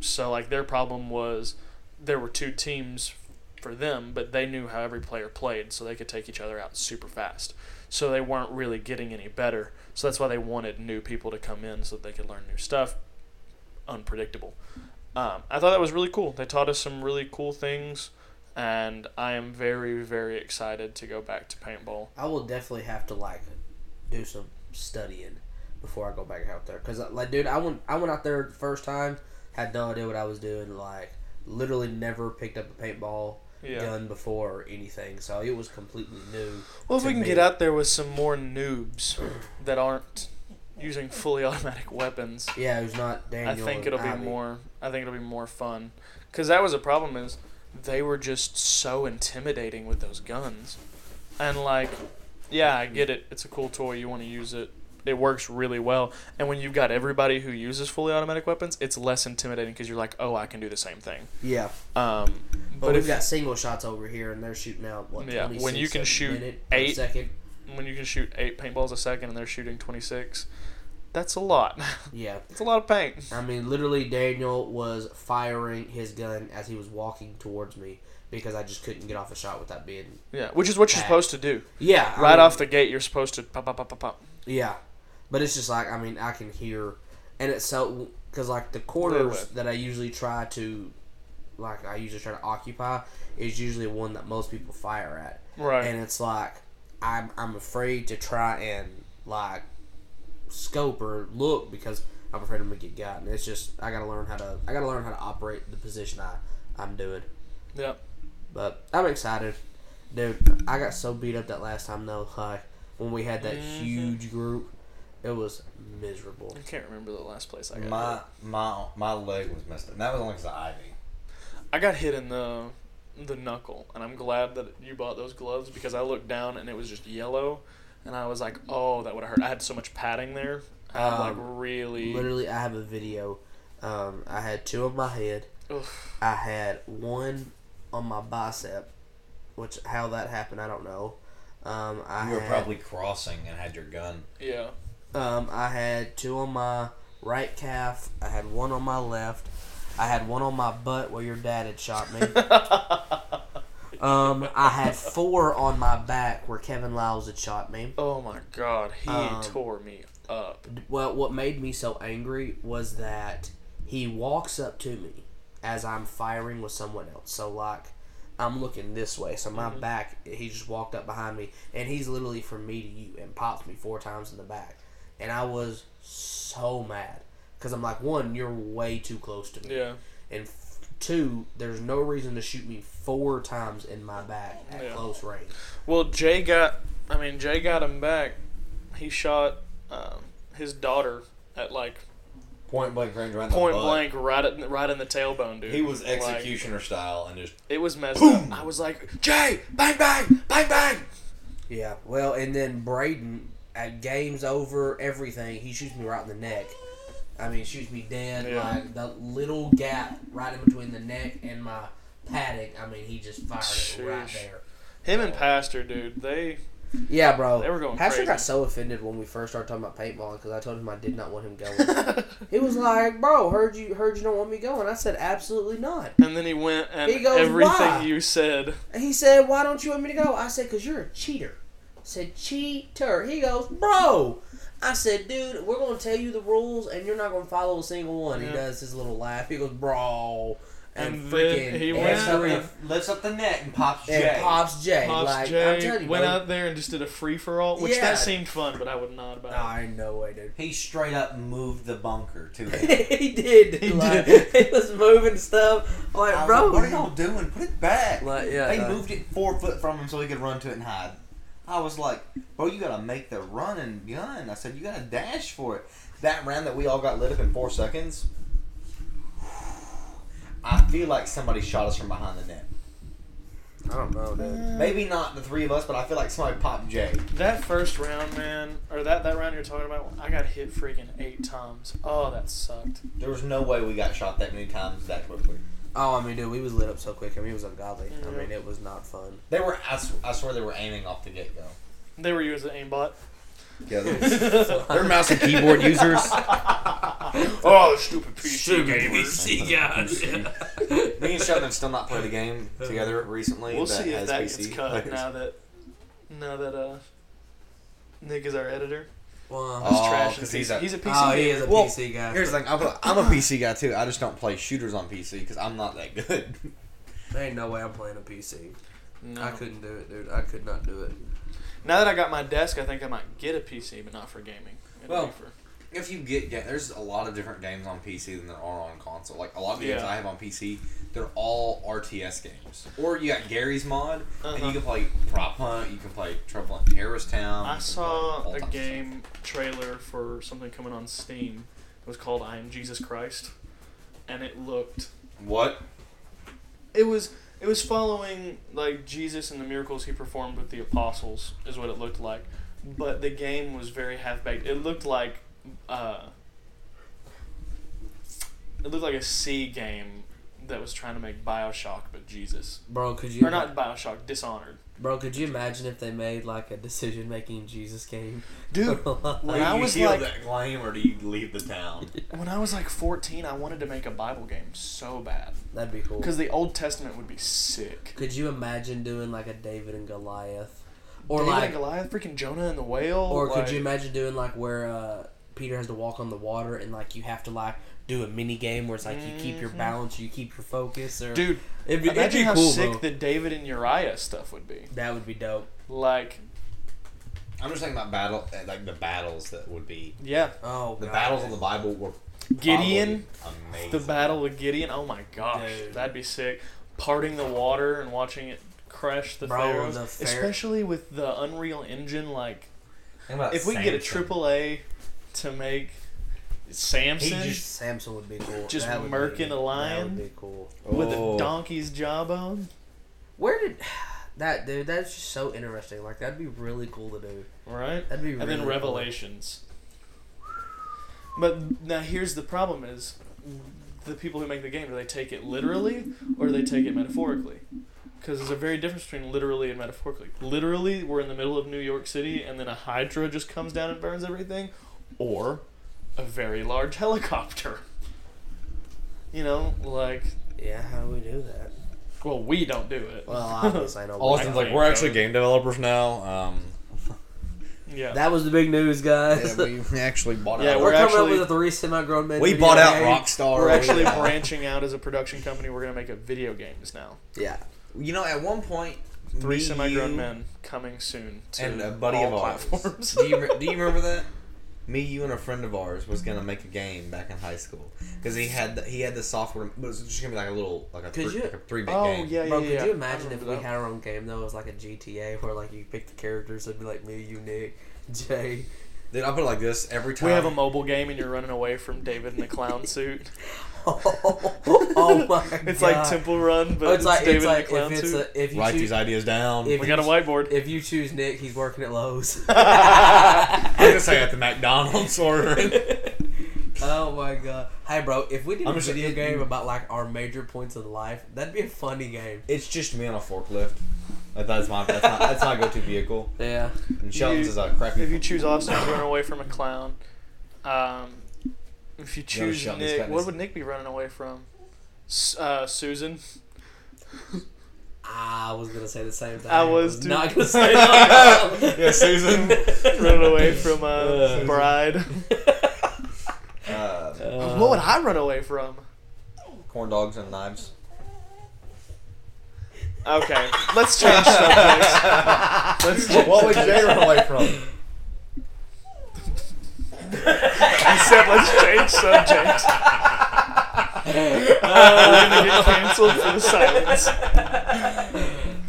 So like their problem was there were two teams for them, but they knew how every player played, so they could take each other out super fast. So they weren't really getting any better. So that's why they wanted new people to come in so that they could learn new stuff. Unpredictable. Um, I thought that was really cool. They taught us some really cool things, and I am very, very excited to go back to paintball. I will definitely have to like do some studying before I go back out there. Cause like, dude, I went I went out there the first time, had no idea what I was doing. Like, literally never picked up a paintball Yeah. gun before or anything. So it was completely new. Well, if we can me. get out there with some more noobs that aren't using fully <laughs> automatic weapons, Yeah, it was not Daniel. I think it'll be Ivy. more. I think it'll be more fun, because that was a problem. Is they were just so intimidating with those guns, and like, yeah, I get it. It's a cool toy. You want to use it. It works really well. And when you've got everybody who uses fully automatic weapons, it's less intimidating because you're like, oh, I can do the same thing. Yeah, Um, but, but we've if got single shots over here, and they're shooting out what? Yeah, when 26 you can shoot minute per eight- second. when you can shoot eight paintballs a second and they're shooting 26, that's a lot. <laughs> Yeah, It's a lot of paint. I mean, literally, Daniel was firing his gun as he was walking towards me because I just couldn't get off a shot without being. Yeah, which is what you're supposed to do. Yeah, I Right mean, off the gate, you're supposed to pop, pop, pop, pop, pop. Yeah, but it's just like I mean, I can hear, and it's so because like the quarters that I usually try to, like I usually try to occupy is usually one that most people fire at, Right. and it's like I'm I'm afraid to try and like scope or look because I'm afraid I'm gonna get gotten. it's just I gotta learn how to I gotta learn how to operate the position I I'm doing. yeah. But I'm excited, dude. I got so beat up that last time though. Like when we had that Mhm. huge group, it was miserable. I can't remember the last place I got My hit. my my leg was messed up. And that was only because of Ivy. I got hit in the the knuckle, and I'm glad that you bought those gloves because I looked down and it was just yellow, and I was like, oh, that would have hurt. I had so much padding there. I had like Um, really. Literally, I have a video. Um, I had two on my head. Oof. I had one on my bicep, which how that happened I don't know. Um, I You were had, probably crossing and had your gun. Yeah. Um, I had two on my right calf. I had one on my left. I had one on my butt where your dad had shot me. <laughs> um, I had four on my back where Kevin Lyles had shot me. Oh my god, he Um, tore me up. Well, what made me so angry was that he walks up to me as I'm firing with someone else. So like I'm looking this way, so my Mhm. back. He just walked up behind me, and he's literally from me to you, and pops me four times in the back, and I was so mad because I'm like, one, you're way too close to me, Yeah. and two, there's no reason to shoot me four times in my back at Yeah. close range. Well, Jay got. I mean, Jay got him back. He shot um, his daughter at like Point blank range right in point the blank, right at right in the tailbone, dude. He was Like, executioner style and just it was messed Boom! up. I was like, Jay, bang, bang, bang, bang. Yeah, well, and then Braden at games over everything, he shoots me right in the neck. I mean, shoots me dead. Yeah. Like the little gap right in between the neck and my paddock. I mean, he just fired it right there. Him and Pastor, dude, they Yeah, bro. They were going Pastor crazy. got so offended when we first started talking about paintballing because I told him I did not want him going. <laughs> he was like, "Bro, heard you heard you don't want me going." I said, "Absolutely not." and then he went and He goes, everything "Why?" you said. He said, "Why don't you want me to go?" I said, "Cause you're a cheater." I said, "Cheater." He goes, "Bro." I said, "Dude, we're gonna tell you the rules, and you're not gonna follow a single one." He does his little laugh. He goes, "Bro," and, And freaking he went up, the, lifts up the net and pops and Jay. pops Jay. Pops like I'm Jay telling you, went bro. out there and just did a free for all, which Yeah. that seemed fun, but I would not about. Ain't no way, dude. He straight up moved the bunker to <laughs> him. he did. He like, did. <laughs> He was moving stuff. I like, bro. like, what are y'all doing? Put it back. Like, yeah, they uh, moved it four foot from him so he could run to it and hide. I was like, bro, you gotta make the run and gun. I said, you gotta dash for it. That round that we all got lit up in four seconds, I feel like somebody shot us from behind the net. I don't know, dude. Mm. Maybe not the three of us, but I feel like somebody popped Jay. That first round, man, or that that round you're talking about, I got hit freaking eight times. Oh, that sucked. There was no way we got shot that many times that quickly. Oh, I mean, dude, we was lit up so quick. I mean, it was ungodly. I mean, it was not fun. They were, I, sw- I swear, they were aiming off the get go. They were using aimbot. Yeah, <laughs> they're mouse and keyboard users. <laughs> oh, stupid PC gamers. guys. <laughs> Me and Shelton still not played a game together recently. We'll that see if that PC gets cut players. now that now that uh Nick is our editor. Well, He's Oh, trash. 'cause in he's a- he's a PC oh, he is a Well, PC guy. Here's the thing, I'm a, I'm a PC guy too. I just don't play shooters on PC because I'm not that good. There ain't no way I'm playing a PC. No. I couldn't do it, dude. I could not do it. Now that I got my desk, I think I might get a PC, but not for gaming. It'll Well, be for- if you get, yeah, there's a lot of different games on PC than there are on console. Like a lot of the games I have on PC, they're all RTS games. Or you got Garry's Mod, and Uh-huh. you can play Prop Hunt, you can play Trouble in Terrorist Town. I saw a game trailer for something coming on Steam. It was called I Am Jesus Christ, and it looked. What? It was it was following like Jesus and the miracles he performed with the apostles is what it looked like, but the game was very half baked. It looked like uh, it looked like a C game that was trying to make Bioshock, but Jesus Bro, could you or not Bioshock, Dishonored. Bro, could you imagine if they made like a decision making Jesus game? Dude, <laughs> Do when I you was heal like that claim, or do you leave the town? <laughs> when I was like 14, I wanted to make a Bible game so bad That'd be cool. because the Old Testament would be sick. Could you imagine doing like a David and Goliath, or David like, and Goliath, freaking Jonah and the whale. or could like- you imagine doing like where uh, Peter has to walk on the water and like you have to like do a mini game where it's like you keep your Mhm. balance, you keep your focus, or dude? it'd be, it'd Imagine be how cool, sick bro. the David and Uriah stuff would be. That would be dope. Like, I'm just thinking about battle, uh, like the battles that would be. yeah, Oh, The God. battles of the Bible were Gideon, amazing. the battle with Gideon. Oh my gosh, Dude. that'd be sick. Parting the water and watching it crush the Bro, pharaohs, the phar- especially with the Unreal Engine. Like, if we could get a triple A to make Samson. He just- Samson would be cool. Just That would be- a lion? That would be cool. with Oh. a donkey's jawbone, Where did <sighs> that dude? That's just so interesting. Like that'd be really cool to do. right? That'd be and really then cool. Revelations. But now here's the problem: is the people who make the game do they take it literally or do they take it metaphorically? Because there's a very difference between literally and metaphorically. Literally, we're in the middle of New York City, and then a hydra just comes down and burns everything, or a very large helicopter. You know, like, Yeah, how do we do that? well, we don't do it. Well, obviously I know. Austin's I like, we're actually game developers now. Um, <laughs> yeah. that was the big news, guys. yeah, we <laughs> actually bought Yeah, out. We're, we're coming actually- up with a three semi-grown men. we video bought out game. Rockstar. We're actually branching out as a production company. We're gonna make a video games now. Yeah, You know, at one point, Three me, semi-grown you, men coming soon to and a buddy all of ours. platforms. do you re- do you remember that? <laughs> Me, you, and a friend of ours was gonna make a game back in high school because he had the, he had the software. But it was just gonna be like a little like a Could three, you- like a three bit oh game. yeah, yeah, bro. yeah. could yeah. you imagine if we that. had our own game though? It was like a GTA where like you pick the characters. It'd be like me, you, Nick, <laughs> Jay. Dude, I'll put it like this: every time We have a mobile game and you're running away from David in the clown <laughs> suit. oh, oh my god! It's like Temple Run, but Oh, it's, it's like David it's like in the clown if it's suit. a, if you write choose, these ideas down. if we got a whiteboard. If you choose Nick, he's working at Lowe's. <laughs> I'm gonna say at the McDonald's <laughs> ordering. oh my god! Hey, bro, if we did I'm a just- video it- game about like our major points in life, that'd be a funny game. It's just me on a forklift. Like, that's my that's my, that's my go-to vehicle. Yeah. And Shelton's You- is a crappy. If you choose Austin, you're running away from a clown. Um, if you choose Shelton's Nick, got what would Nick be running away from? Uh, Susan. I was gonna say the same thing. I was too. not gonna <laughs> say that. <laughs> yeah, Susan. running away from a Uh, Bride. <laughs> Uh, what would I run away from? corn dogs and knives. Okay, <laughs> let's change subjects. Let's change what would Jay run away from? I said let's change subjects. <laughs> Uh, we're gonna get canceled for the silence.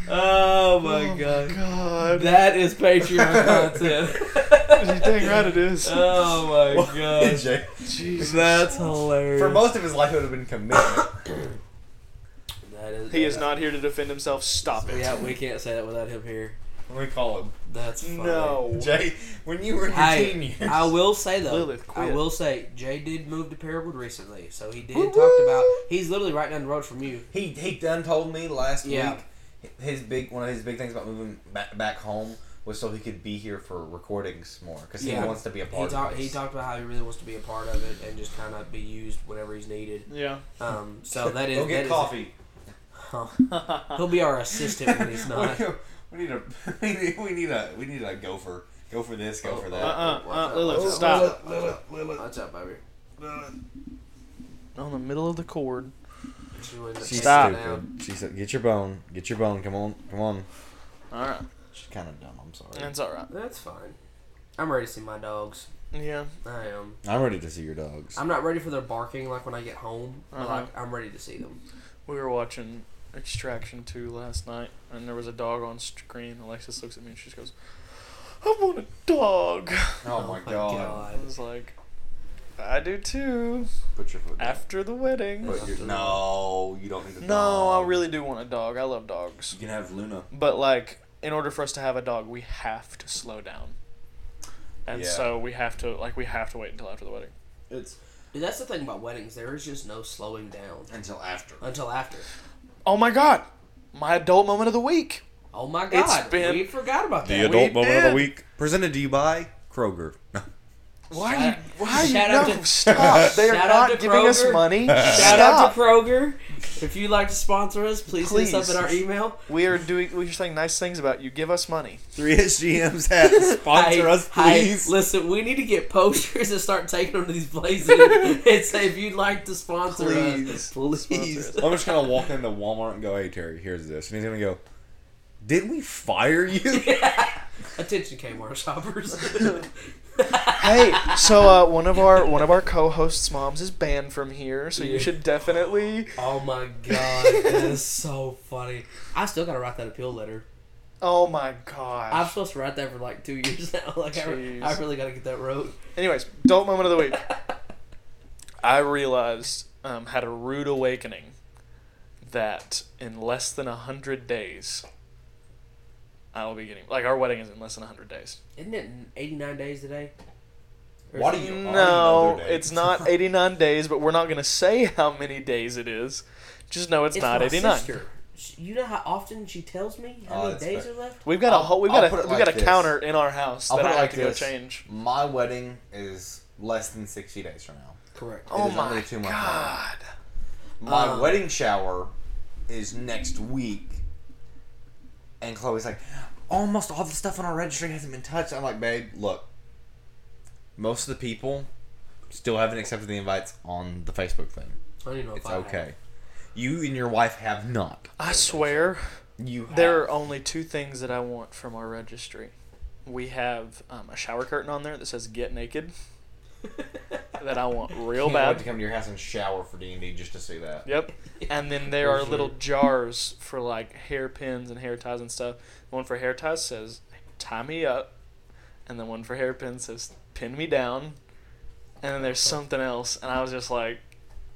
Oh my oh god. God, That is Patreon <laughs> content. you dang right it is. Oh my god. Jay. Jesus. That's hilarious. For most of his life, it would have been commitment. That is, He is not here to defend himself. Stop it. Yeah, we can't say that without him here. we call him That's funny. No. Jay. When you were in your Hey, teen years, I will say though, Lilith, I quit. will say Jay did move to Paragould recently, so he did Woo-woo. talked about. He's literally right down the road from you. he he done told me last Yeah. week. His big one of his big things about moving back, back home was so he could be here for recordings more because he Yeah. wants to be a He part talked. of He talked about how he really wants to be a part of it and just kind of be used whenever he's needed. Yeah. Um, so <laughs> that is. Go that get is- coffee. Huh. He'll be our assistant when he's <laughs> not. we need a <laughs> we need, we need a we need a gopher. Go for this. Go for that. Uh uh uh. Watch Lilith, out. stop. Lilith, Lilith. Watch out, baby. On the middle of the cord. She She's Stop. stupid. She said, "Get your bone. Get your bone. Come on. Come on." All right. She's kind of dumb. I'm sorry. That's all right. That's fine. I'm ready to see my dogs. Yeah. I am. I'm ready to see your dogs. I'm not ready for their barking like when I get home, but Uh-huh. like I'm ready to see them. We were watching Extraction 2 last night, and there was a dog on screen. Alexis looks at me and she just goes, I want a dog. oh, my <laughs> oh god. I was like, I do too. Put your foot down. After the wedding. Put your, no, you don't need a No, dog. No, I really do want a dog. I love dogs. You can have Luna. But, like, in order for us to have a dog, we have to slow down. And Yeah. so we have to, like, we have to wait until after the wedding. It's Dude, that's the thing about weddings. There is just no slowing down until after. until after. Oh my god! My adult moment of the week. Oh my It's god, been- we forgot about The that. We adult moment of the week presented to you by Kroger. Why Shout- are you? Why are you? shout out No, to- stop! They are shout out not to giving us Kroger. money. Shout stop. out to Kroger. If you'd like to sponsor us, please, hit us Please. up in our email. We are doing. We're saying nice things about you. Give us money. Three SGMs hat sponsor Hey, us, hey, please. listen, we need to get posters and start taking them to these places and say if you'd like to sponsor Please. us, please. Sponsor us. I'm just gonna walk into Walmart and go, "Hey Terry, here's this," and he's gonna go, "Did we fire you?" <laughs> Attention, Kmart shoppers. <laughs> Hey, so uh, one of our one of our co-hosts' moms is banned from here, so you should definitely. oh my god, that is so funny. I still gotta write that appeal letter. Oh my god. I'm supposed to write that for like two years <laughs> now. Like I, Jeez. I really gotta get that wrote. Anyways, adult moment of the week. <laughs> I realized, um, had a rude awakening, that in less than a hundred days, I will be getting like our wedding is in less than a hundred days. Isn't it 89 days today? Or Why do you- No, know it's not <laughs> 89 days, but we're not going to say how many days it is. Just know it's, It's not 89. You know how often she tells me how Oh, many days fair. are left? We've got a I'll- whole, we've I'll got a it we've like got a this. counter in our house I'll that I it have like to go change. My wedding is less than 60 days from now. Correct. Oh my only two god. My Um, wedding shower is next week, and Chloe's like, almost all the stuff on our registry hasn't been touched. I'm like, babe, look, most of the people still haven't accepted the invites on the Facebook thing. I don't even know if It's I have. okay. You and your wife have not. I swear You have. there are only two things that I want from our registry. We have um, a shower curtain on there that says "Get Naked" that I want <laughs> real Can't wait to come to your house and shower for D and D just to see that. Yep. <laughs> And then there are little jars for like hairpins and hair ties and stuff. One for hair ties says "Tie me up," and then one for hairpins says "Pin me down." And then there's something else, and I was just like,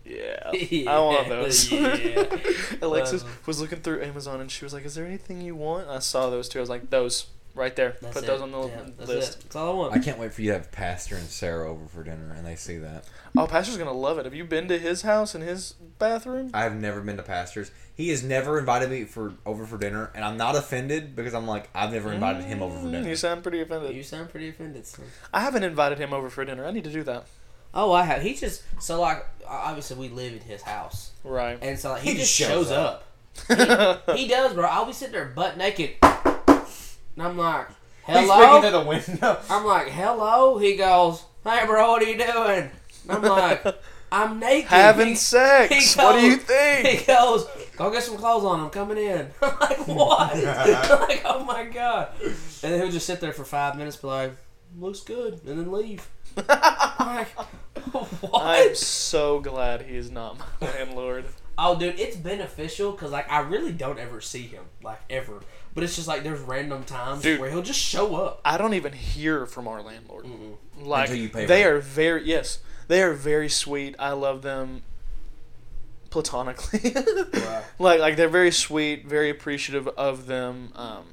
"Yeah, <laughs> I want those." Yeah. Alexis Um, was looking through Amazon, and she was like, "Is there anything you want?" I saw those two. I was like, "Those right there. That's Put it. those on the Yeah, that's list." It. That's all I want. I can't wait for you to have Pastor and Sarah over for dinner, and they see that. Oh, Pastor's gonna love it. Have you been to his house and his bathroom? I've never been to Pastor's. He has never invited me for over for dinner, and I'm not offended because I'm like I've never invited him over for Mm, dinner. You sound pretty offended. You sound pretty offended, son. I haven't invited him over for dinner. I need to do that. Oh, I have. He just so like obviously we live in his house, Right. and so like, he, He just just shows shows up. up. He <laughs> does, bro. I'll be sitting there butt naked, and I'm like, <laughs> He's speaking "Hello." the window. <laughs> I'm like, "Hello." He goes, "Hey, bro, what are you doing?" I'm like, <laughs> "I'm naked." Having He- sex. he what do you think? He goes, Go get some clothes on. I'm coming in. I'm like, what? like, oh my god. And then he'll just sit there for five minutes, be like, looks good, and then leave. I'm like, what? I'm so glad he is not my landlord. Oh, dude, it's beneficial because like I really don't ever see him like ever. But it's just like there's random times Dude. where he'll just show up. I don't even hear from our landlord. Like Until you pay they rent. are very yes, they are very sweet. I love them platonically. Right. <laughs> Like like they're very sweet, very appreciative of them. Um,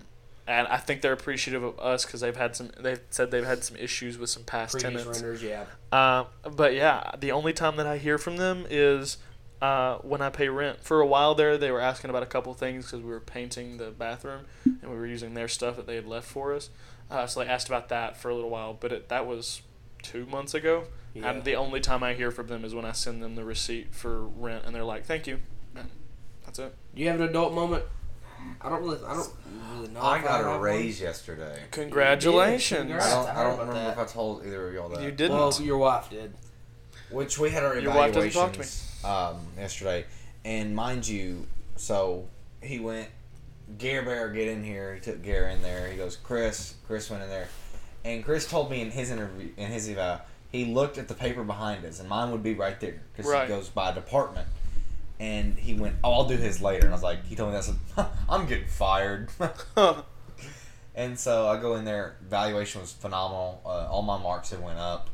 and I think they're appreciative of us because they've had some. They've said they've had some issues with some past Previous tenants. renters, yeah. Uh, but yeah, the only time that I hear from them is uh, when I pay rent. For a while there, they were asking about a couple things because we were painting the bathroom and we were using their stuff that they had left for us. Uh, so they asked about that for a little while, but it, that was two months ago. Yeah. And the only time I hear from them is when I send them the receipt for rent, and they're like, "Thank you." That's it. Do you have an adult moment? I don't really. I don't really know. I got a have raise yesterday. Congratulations. Congrats. I don't, I I don't remember that. if I told either of y'all that. You didn't. Well, your wife did. Which we had our Your wife doesn't talk to um, yesterday, and mind you, so he went. Gare Bear, get in here. He took Gare in there. He goes, Chris. Chris went in there, and Chris told me in his interview, in his eval, he looked at the paper behind us, and mine would be right there because Right. he goes by department. And he went, "Oh, I'll do his later." And I was like, he told me that. I said, "I'm getting fired." <laughs> And so I go in there. Valuation was phenomenal. Uh, all my marks had went up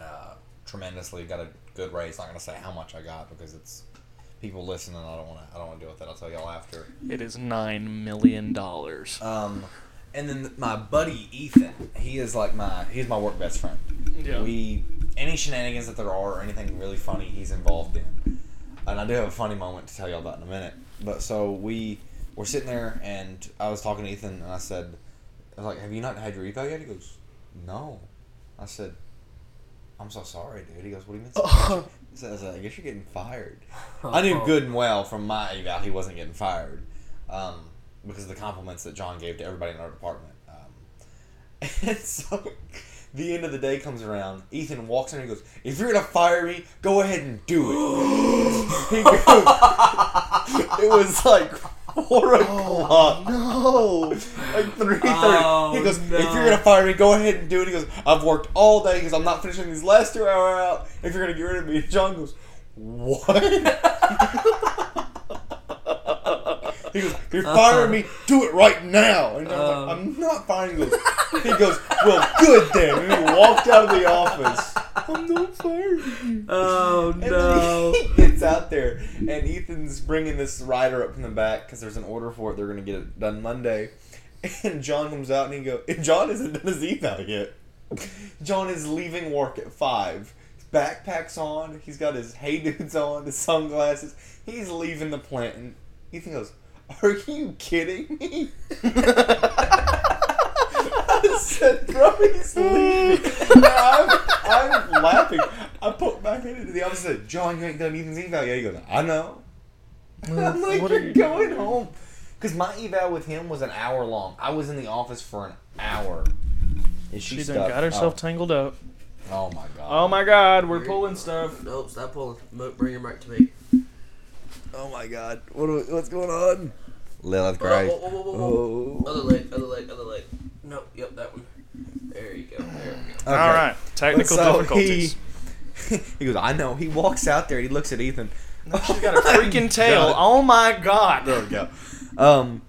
uh, tremendously. Got a good raise. Not gonna say how much I got because it's people listening. I don't want to. I don't want to deal with that. I'll tell y'all after. it is nine million dollars. Um, and then my buddy Ethan. He is like my. He's my work best friend. Yeah. We any shenanigans that there are or anything really funny he's involved in. And I do have a funny moment to tell y'all about in a minute. But so we were sitting there and I was talking to Ethan and I said, I was like, Have you not had your eval yet? He goes, No. I said, I'm so sorry, dude. He goes, What do you mean? so? <laughs> He says, I guess you're getting fired. <laughs> I knew good and well from my eval he wasn't getting fired. Um, because of the compliments that John gave to everybody in our department. Um, <laughs> and so the end of the day comes around. Ethan walks in and goes, If you're gonna fire me, go ahead and do it. <gasps> he goes, It was like four o'clock. Oh, no. <laughs> Like three thirty. Oh, he goes, no. If you're gonna fire me, go ahead and do it. He goes, I've worked all day because I'm not finishing these last two hour out. If you're gonna get rid of me, <laughs> John goes, What? <laughs> He goes, "You're firing me. Do it right now." And I was Um. like, "I'm not firing you." He goes, "Well, good then." And he walked out of the office. I'm not firing you. Oh no. And then he <laughs> gets out there, and Ethan's bringing this rider up from the back because there's an order for it. They're gonna get it done Monday. And John comes out, and he goes, and John isn't done his eval yet. John is leaving work at five. His backpack's on. He's got his hey dudes on, his sunglasses. He's leaving the plant, and Ethan goes, <laughs> "Are you kidding me?" <laughs> I said, "Bro, he's leaving." I'm, I'm laughing. I put back into the office. and said, "John, you ain't done Ethan's eval yet." He goes, "I know." <laughs> I'm like, what "You're you going home." Because my eval with him was an hour long. I was in the office for an hour. And She done stuck- got herself oh. tangled up. Oh my god. Oh my god, we're pulling stuff. Nope, stop pulling. Bring your mic to me. Oh my god. What are- what's going on? Lilith Whoa, Christ. whoa, whoa, whoa, whoa. Oh. Other leg, other leg, other leg. Nope, yep, that one. There you go. There you go. Okay. All right, technical So difficulties. He, <laughs> he goes, I know. He walks out there and he looks at Ethan. She's got a freaking <laughs> tail. God. Oh my god. There we go. Um,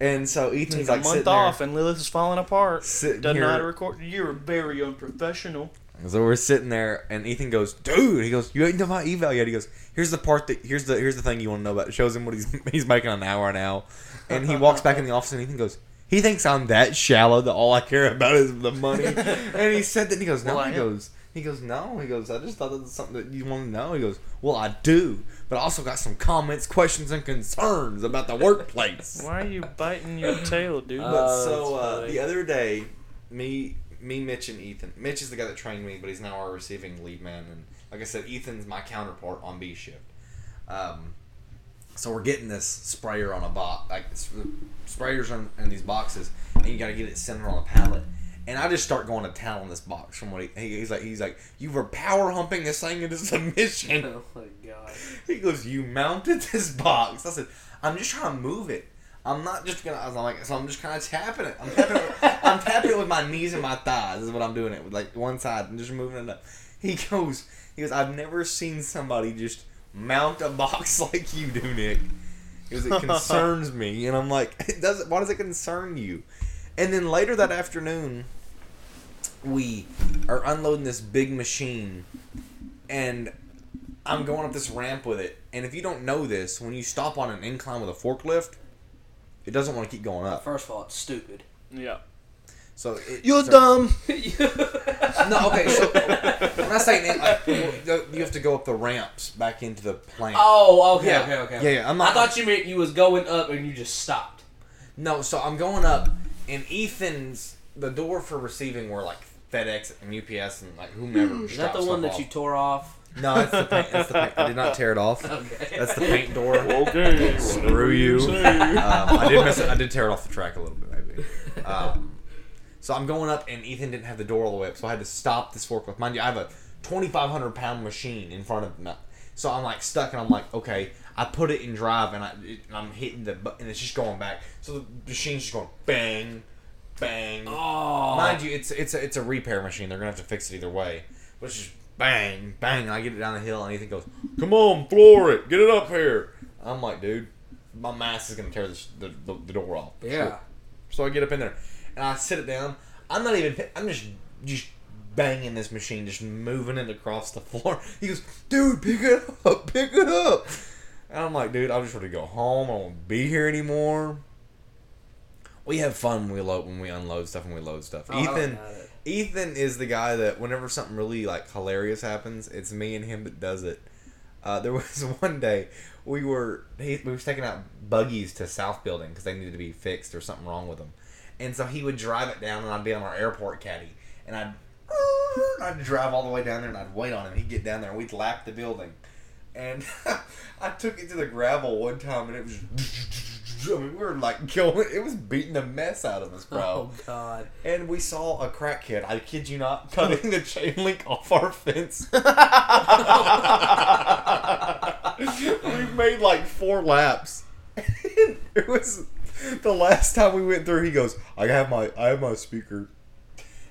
and so Ethan's Take like a sitting month there, off and Lilith is falling apart. Doesn't know how to record. You're very unprofessional. So we're sitting there, and Ethan goes, "Dude," he goes, "You ain't done my eval yet." He goes, "Here's the part that here's the here's the thing you want to know about." It shows him what he's <laughs> he's making an hour now, and he walks back in the <laughs> office, and Ethan goes, "He thinks I'm that shallow that all I care about is the money." <laughs> and he said that, and he goes, "No," Well, he goes, he goes, "No," he goes, "I just thought that was something that you want to know." He goes, "Well, I do, but I also got some comments, questions, and concerns about the workplace." Why are you biting your tail, dude? Uh, But so uh, the other day, me, me, Mitch, and Ethan. Mitch is the guy that trained me, but he's now our receiving lead man. And like I said, Ethan's my counterpart on B shift. Um, so we're getting this sprayer on a box, like sprayers on in these boxes, and you got to get it centered on a pallet. And I just start going to town on this box from what he, he he's like he's like you were power humping this thing into <laughs> submission. Oh my god. He goes, "You mounted this box." I said, "I'm just trying to move it. I'm not just gonna." I was like, "So I'm just kind of tapping it. I'm tapping it. I'm tapping it with my knees and my thighs. Is what I'm doing it with, like one side and just moving it up." He goes, "He goes, I've never seen somebody just mount a box <laughs> like you do, Nick." Because "It <laughs> concerns me," and I'm like, "It doesn't. Why does it concern you?" And then later that afternoon, we are unloading this big machine, and I'm going up this ramp with it. And if you don't know this, when you stop on an incline with a forklift, it doesn't want to keep going up. First of all, it's stupid. Yeah. So it, <laughs> You're so- dumb. <laughs> No, okay. So I'm not saying it, like <laughs> you have to go up the ramps back into the plant. Oh, okay, Yeah. okay, okay. Yeah, yeah, I'm not- I thought you meant you was going up and you just stopped. No, so I'm going up, and Ethan's the door for receiving were like FedEx and UPS and like whomever. Is that the one that you tore off? No, it's the paint. It's the paint. I did not tear it off. Okay. That's the paint door. Okay. Screw you. Um, I did miss it. I did tear it off the track a little bit, maybe. Um, so I'm going up, and Ethan didn't have the door all the way up, so I had to stop this forklift. Mind you, I have a 2,500 pound machine in front of me, so I'm like stuck, and I'm like, okay. I put it in drive, and I it, and I'm hitting the button, and it's just going back. So the machine's just going bang, bang. Oh. Mind you, it's it's a, it's a repair machine. They're gonna have to fix it either way. But it's just bang, bang. I get it down the hill, and Ethan goes, "Come on, floor it, get it up here." I'm like, dude, my mass is gonna tear the, the the door off. Yeah. So I get up in there, and I sit it down. I'm not even. I'm just just banging this machine, just moving it across the floor. <laughs> He goes, "Dude, pick it up, pick it up." And I'm like, dude, I'm just ready to go home. I won't be here anymore. We have fun when we load when we unload stuff and we load stuff. Oh, Ethan. Ethan is the guy that whenever something really like hilarious happens, it's me and him that does it. Uh, there <laughs> was one day we were he, we was taking out buggies to South Building because they needed to be fixed or something wrong with them, and so he would drive it down and I'd be on our airport caddy and I'd <laughs> I'd drive all the way down there and I'd wait on him. He'd get down there and we'd lap the building, and <laughs> I took it to the gravel one time and it was. I mean, we were like <laughs> going. It was beating the mess out of us, bro. Oh God. And we saw a crackhead, I kid you not, cutting <laughs> the chain link off our fence. <laughs> we made like four laps. it was the last time we went through, he goes, I have my I have my speaker.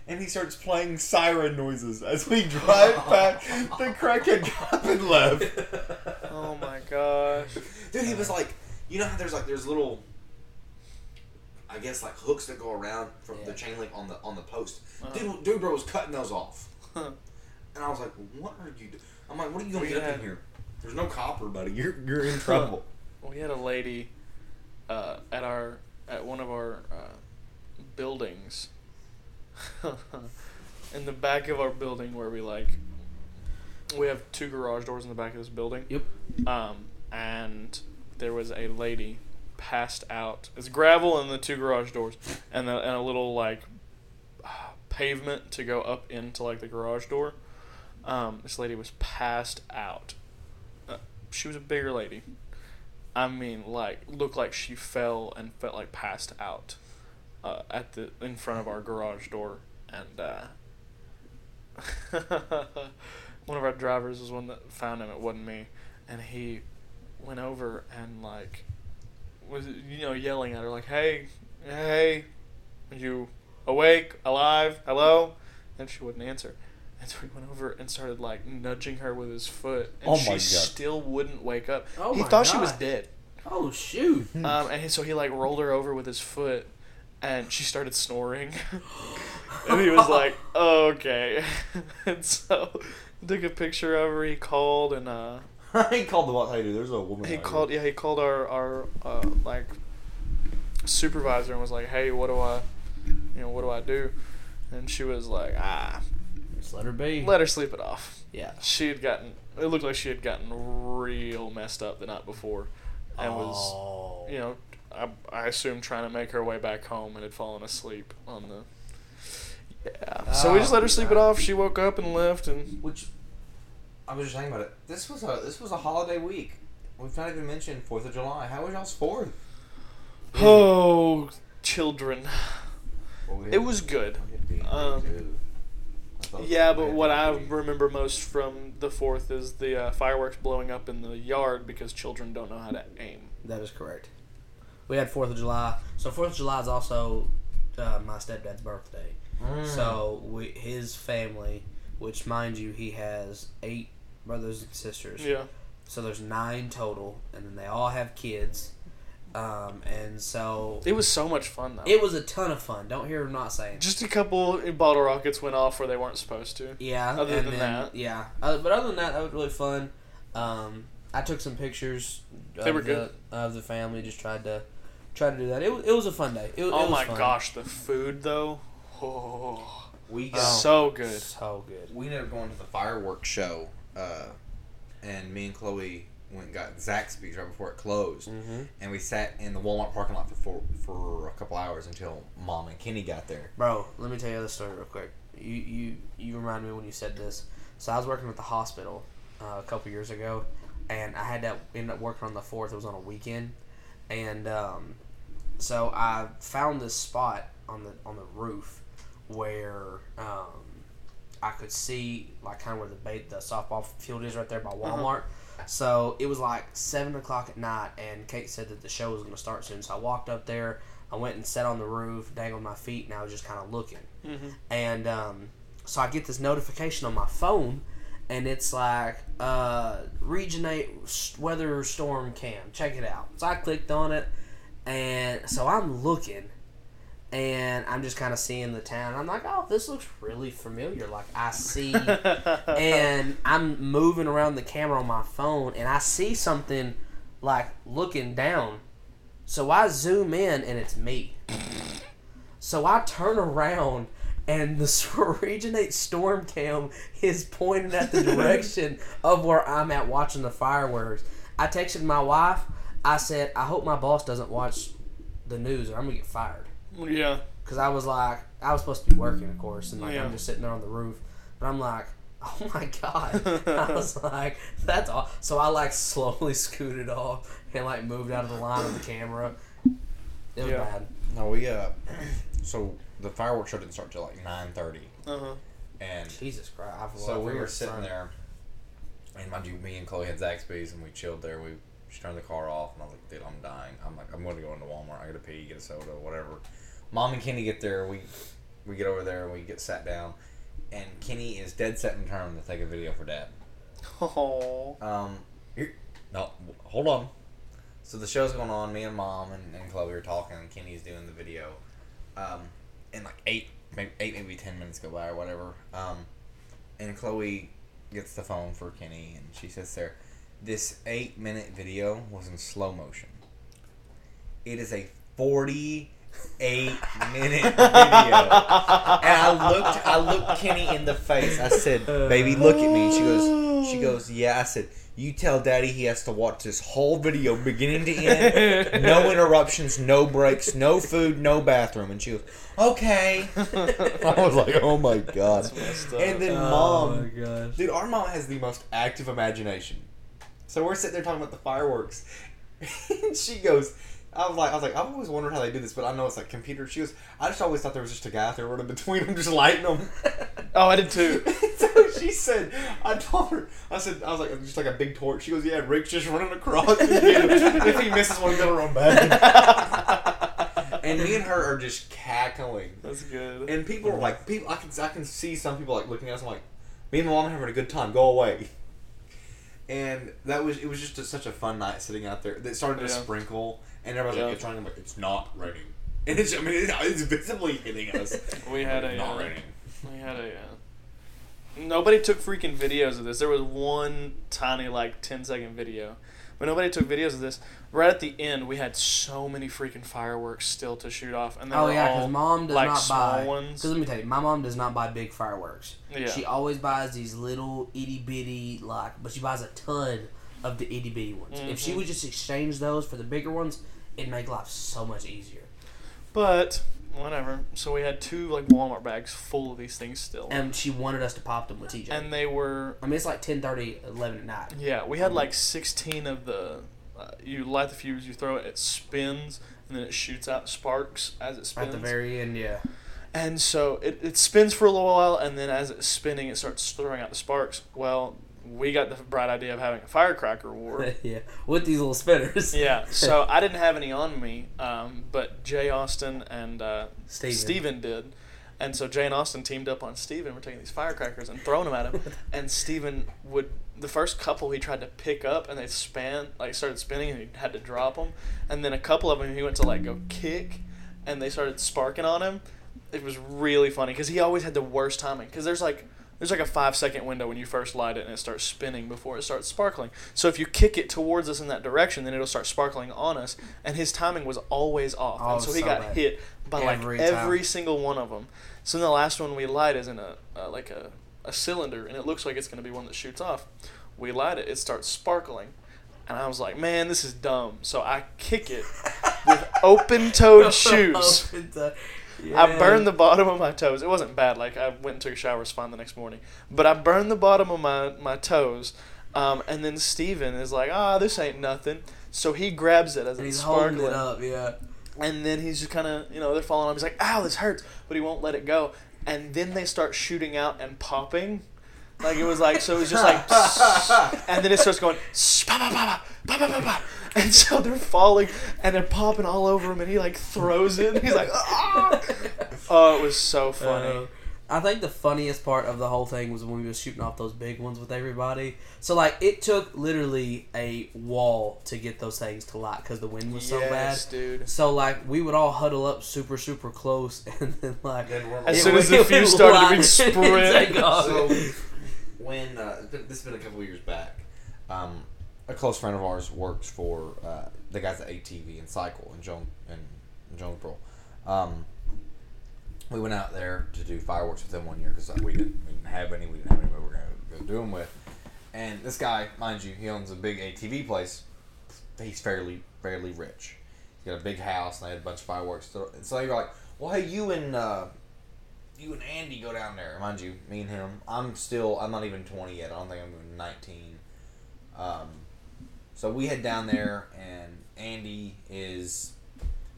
And he starts playing siren noises as we drive past. The crackhead up and left. Oh my gosh. Dude, he was like, you know how there's like there's little, I guess like hooks that go around from the chain link on the on the post. Uh-huh. Dude, dude, bro was cutting those off, <laughs> and I was like, what are you? Do-? I'm like, what are you gonna We get up had- in here? There's no copper, buddy. You're you're in <laughs> trouble. We had a lady uh, at our at one of our uh, buildings <laughs> in the back of our building where we like we have two garage doors in the back of this building. Yep. Um, and there was a lady passed out. It's gravel and the two garage doors, and, the, and a little like pavement to go up into like the garage door. Um, this lady was passed out. Uh, she was a bigger lady. I mean, like looked like she fell and felt like passed out uh, at the in front of our garage door, and uh, <laughs> one of our drivers was one that found him. It wasn't me, and he went over and like was you know yelling at her like, "Hey, hey, are you awake, alive, hello?" And she wouldn't answer. And so he went over and started like nudging her with his foot, and Oh she my God. still wouldn't wake up. Oh he my thought she was God. dead. Oh shoot. Um, and he, so he like rolled her over with his foot, and she started snoring. <laughs> and he was like, <laughs> "Okay." <laughs> and so took a picture of her. He called and uh, <laughs> he called the what? Hey, dude, there's a woman. he called. Here. Yeah, he called our our uh, like supervisor and was like, "Hey, what do I, you know, what do I do?" And she was like, "Ah, Just let her be. let her sleep it off." yeah. She had gotten. It looked like she had gotten real messed up the night before, and was oh. you know, I, I assume trying to make her way back home and had fallen asleep on the. Yeah. So we just let her sleep it off. She woke up and left, and Which I was just saying about it. This was a this was a holiday week. We've not even mentioned Fourth of July. How was y'all's Fourth? oh, children. Well, we It was good. we had beans. Um, Ew. I thought Yeah, but what I bad. remember most from the fourth is the uh, fireworks blowing up in the yard because children don't know how to aim. That is correct. We had Fourth of July. So Fourth of July is also uh, my stepdad's birthday. Mm. So we, his family, which mind you, he has eight brothers and sisters. Yeah. So there's nine total, and then they all have kids. Um, and so It was so much fun though. it was a ton of fun. Don't hear him not saying. Just a couple bottle rockets went off where they weren't supposed to. Yeah. Other and than then- that. yeah. Uh, but other than that, that was really fun. Um, I took some pictures. They of were the, good. of the family. Just tried to try to do that. It was, it was a fun day. It, it Oh was my fun. gosh, the food though. Oh, we got so good. So good. we ended up going to the fireworks show, uh, and me and Chloe went and got Zaxby's right before it closed, Mm-hmm. and we sat in the Walmart parking lot for for, for a couple hours until Mom and Kenny got there. Bro, let me tell you the story real quick. You you you remind me when you said this. So I was working at the hospital uh, a couple years ago, and I had to end up working on the fourth. It was on a weekend, and um, so I found this spot on the on the roof where um, I could see like kind of where the bait the softball field is right there by Walmart. So it was like seven o'clock at night, and Kate said that the show was going to start soon. So I walked up there. I went and sat on the roof, dangled my feet, and I was just kind of looking. hmm And um, so I get this notification on my phone, and it's like, uh, Region 8 s- weather storm cam. Check it out. So I clicked on it, and so I'm looking, and I'm just kind of seeing the town. I'm like, oh, this looks really familiar. Like, I see. <laughs> and I'm moving around the camera on my phone, and I see something like looking down. So I zoom in, and it's me. So I turn around, and the <laughs> 8 Storm Cam is pointing at the <laughs> direction of where I'm at watching the fireworks. I texted my wife. I said, I hope my boss doesn't watch the news or I'm going to get fired. Yeah. Because I was like, I was supposed to be working, of course, and like Yeah. I'm just sitting there on the roof. But I'm like, <laughs> oh my god! I <laughs> was like, that's all. So I like slowly <laughs> scooted off and like moved out of the line of the camera. It was Yeah. bad. No, we uh, so the fireworks show didn't start till like nine thirty, Uh huh. and Jesus Christ! I've so we were sitting son. there, and mind you, me and Chloe had Zaxby's, and we chilled there. We she turned the car off, and I was like, "Dude, I'm dying. I'm like, I'm going to go into Walmart. I got to pee, get a soda, whatever." Mom and Kenny get there. We we get over there, we get sat down, and Kenny is dead set in turn to take a video for Dad. Oh. Um, here, no, hold on. So the show's going on. Me and mom and, and Chloe are talking. and Kenny's doing the video. Um, and like eight, maybe eight, maybe ten minutes go by or whatever. Um, and Chloe gets the phone for Kenny, and she sits there. This eight minute video was in slow motion. It is a forty eight minute video. And I looked I looked Kenny in the face. I said, Baby, look at me. She goes she goes, Yeah, I said, You tell daddy he has to watch this whole video beginning to end. No <laughs> interruptions, no breaks, no food, no bathroom. And she goes, Okay. <laughs> I was like, Oh my god. That's messed up. And then Oh mom my gosh. Dude, our mom has the most active imagination. So we're sitting there talking about the fireworks, <laughs> and she goes, "I was like, I was like, I've always wondered how they do this, but I know it's like computer." She goes, "I just always thought there was just a guy out there running between them, <laughs> just lighting them." <laughs> Oh, I did too. <laughs> so she said, "I told her, I said, I was like, just like a big torch." She goes, "Yeah, Rick's just running across. and get him. if he misses one, he's gonna run back." and me and her are just cackling. That's good. And people are like, people. I can I can see some people like looking at us. I'm like, me and my mom are having a good time. Go away. And that was it. Was just a, such a fun night sitting out there. It started to Yeah. sprinkle, and everybody's Yeah. like, "It's raining." I'm like, "It's not raining." <laughs> And it's, I mean, it's, <laughs> it's visibly hitting us. We had a, not uh, raining. We had a. Uh, nobody took freaking videos of this. There was one tiny like 10 second video, but nobody took videos of this. Right at the end, we had so many freaking fireworks still to shoot off, and they Oh were yeah, all because mom does like not small buy. ones. Because let me tell you, my mom does not buy big fireworks. Yeah. She always buys these little itty bitty like, but she buys a ton of the itty bitty ones. If she Mhm. would just exchange those for the bigger ones, it'd make life so much easier. But whatever. So we had two like Walmart bags full of these things still, And she wanted us to pop them with TJ. and they were I mean, it's like 10, 30, 11 at night. Yeah, we had like 16 of the. Uh, you light the fuse, you throw it, it spins, and then it shoots out sparks as it spins. At the very end, yeah. And so it, it spins for a little while, and then as it's spinning, it starts throwing out the sparks. Well, we got the bright idea of having a firecracker war. <laughs> yeah, with these little spinners. <laughs> yeah, so <laughs> I didn't have any on me, um, but Jay Austin and uh, Steven. Steven did. And so Jay and Austin teamed up on Steven. We're taking these firecrackers and throwing them at him. and Steven would, the first couple he tried to pick up and they span, like started spinning and he had to drop them. And then a couple of them he went to like go kick and they started sparking on him. It was really funny because he always had the worst timing. Because there's like, there's like a five second window when you first light it and it starts spinning before it starts sparkling. So if you kick it towards us in that direction, then it'll start sparkling on us. And his timing was always off. Oh, and so he so got bad. hit by Every like time. every single one of them. So then the last one we light is in a uh, like a, a cylinder, and it looks like it's going to be one that shoots off. We light it, it starts sparkling, and I was like, "Man, this is dumb." So I kick it with <laughs> open-toed shoes. <laughs> I burned the bottom of my toes. It wasn't bad. Like I went and took a shower, was fine the next morning. But I burned the bottom of my my toes. Um, and then Steven is like, "Ah, this ain't nothing." So he grabs it as And it's he's sparkling. holding it up, yeah. And then he's just kind of, you know, they're falling on him. He's like, ow, this hurts. But he won't let it go. And then they start shooting out and popping. Like, it was like, so it was just like, <laughs> and then it starts going, pa pa pa pa pa pa pa. And so they're falling and they're popping all over him. And he like throws it. And he's like, ah. Oh, it was so funny. Uh, I think the funniest part of the whole thing was when we were shooting off those big ones with everybody. So like it took literally a wall to get those things to light because the wind was so bad. yes, dude. So like we would all huddle up super super close, <laughs> and then like Then <laughs> As soon as would- the it fuse would started, light we'd and when uh, been- this has been a couple years back, um, a close friend of ours works for uh, the guys at ATV and Cycle in Jones and Jonesboro. Um, we went out there to do fireworks with them one year because we didn't we didn't have any. We didn't have anybody we were gonna go do them with. And this guy, mind you, he owns a big ATV place. He's fairly fairly rich. He's got a big house and they had a bunch of fireworks. So were like, "Well, hey, you and uh, you and Andy go down there." Mind you, me and him. I'm still. I'm not even twenty yet. I don't think I'm even nineteen. Um, so we head down there, and Andy is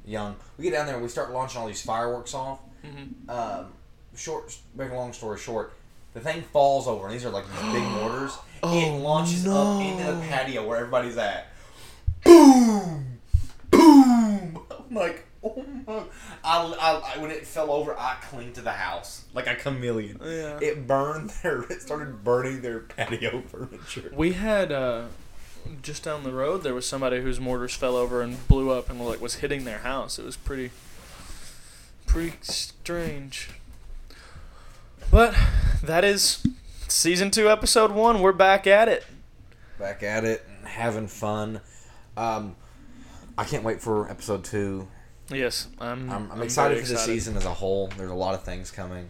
young. We get down there, and we start launching all these fireworks off. hmm Um, short, make a long story short, the thing falls over, and these are like these big <gasps> mortars. Oh, it launches no. up into the patio where everybody's at. Boom, boom. I'm like, oh my! I, I, I, when it fell over, I clinged to the house like a chameleon. Yeah. It burned <laughs> their. It started burning their patio <laughs> furniture. We had uh, just down the road there was somebody whose mortars fell over and blew up and like was hitting their house. It was pretty pretty strange. But that is season 2 episode 1. We're back at it. Back at it, and having fun. Um, I can't wait for episode two. Yes, I'm I'm, I'm, very excited for the season as a whole. There's a lot of things coming.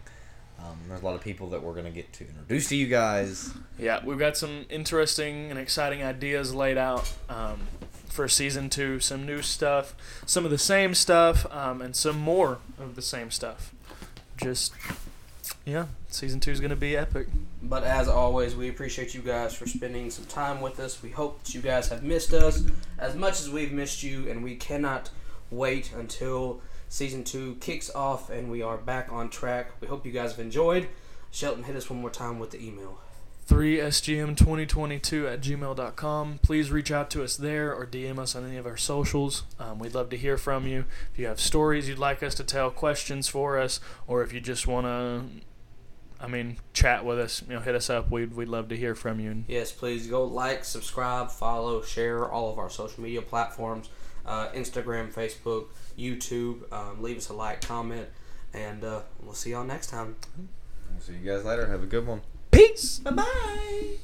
Um, there's a lot of people that we're gonna get to introduce to you guys. Yeah, we've got some interesting and exciting ideas laid out um, for season 2, some new stuff, some of the same stuff, um, and some more of the same stuff. Just yeah, season 2 is going to be epic. But as always, we appreciate you guys for spending some time with us. We hope that you guys have missed us as much as we've missed you, and we cannot wait until season two kicks off and we are back on track. We hope you guys have enjoyed. Shelton, hit us one more time with the email. 3sgm2022 at gmail.com. Please reach out to us there or DM us on any of our socials. Um, we'd love to hear from you. If you have stories you'd like us to tell, questions for us, or if you just want to, I mean, chat with us, you know, hit us up. We'd, we'd love to hear from you. Yes, please go like, subscribe, follow, share all of our social media platforms uh, Instagram, Facebook, YouTube. Um, leave us a like, comment, and uh, we'll see y'all next time. See you guys later. Have a good one. Peace! Bye bye.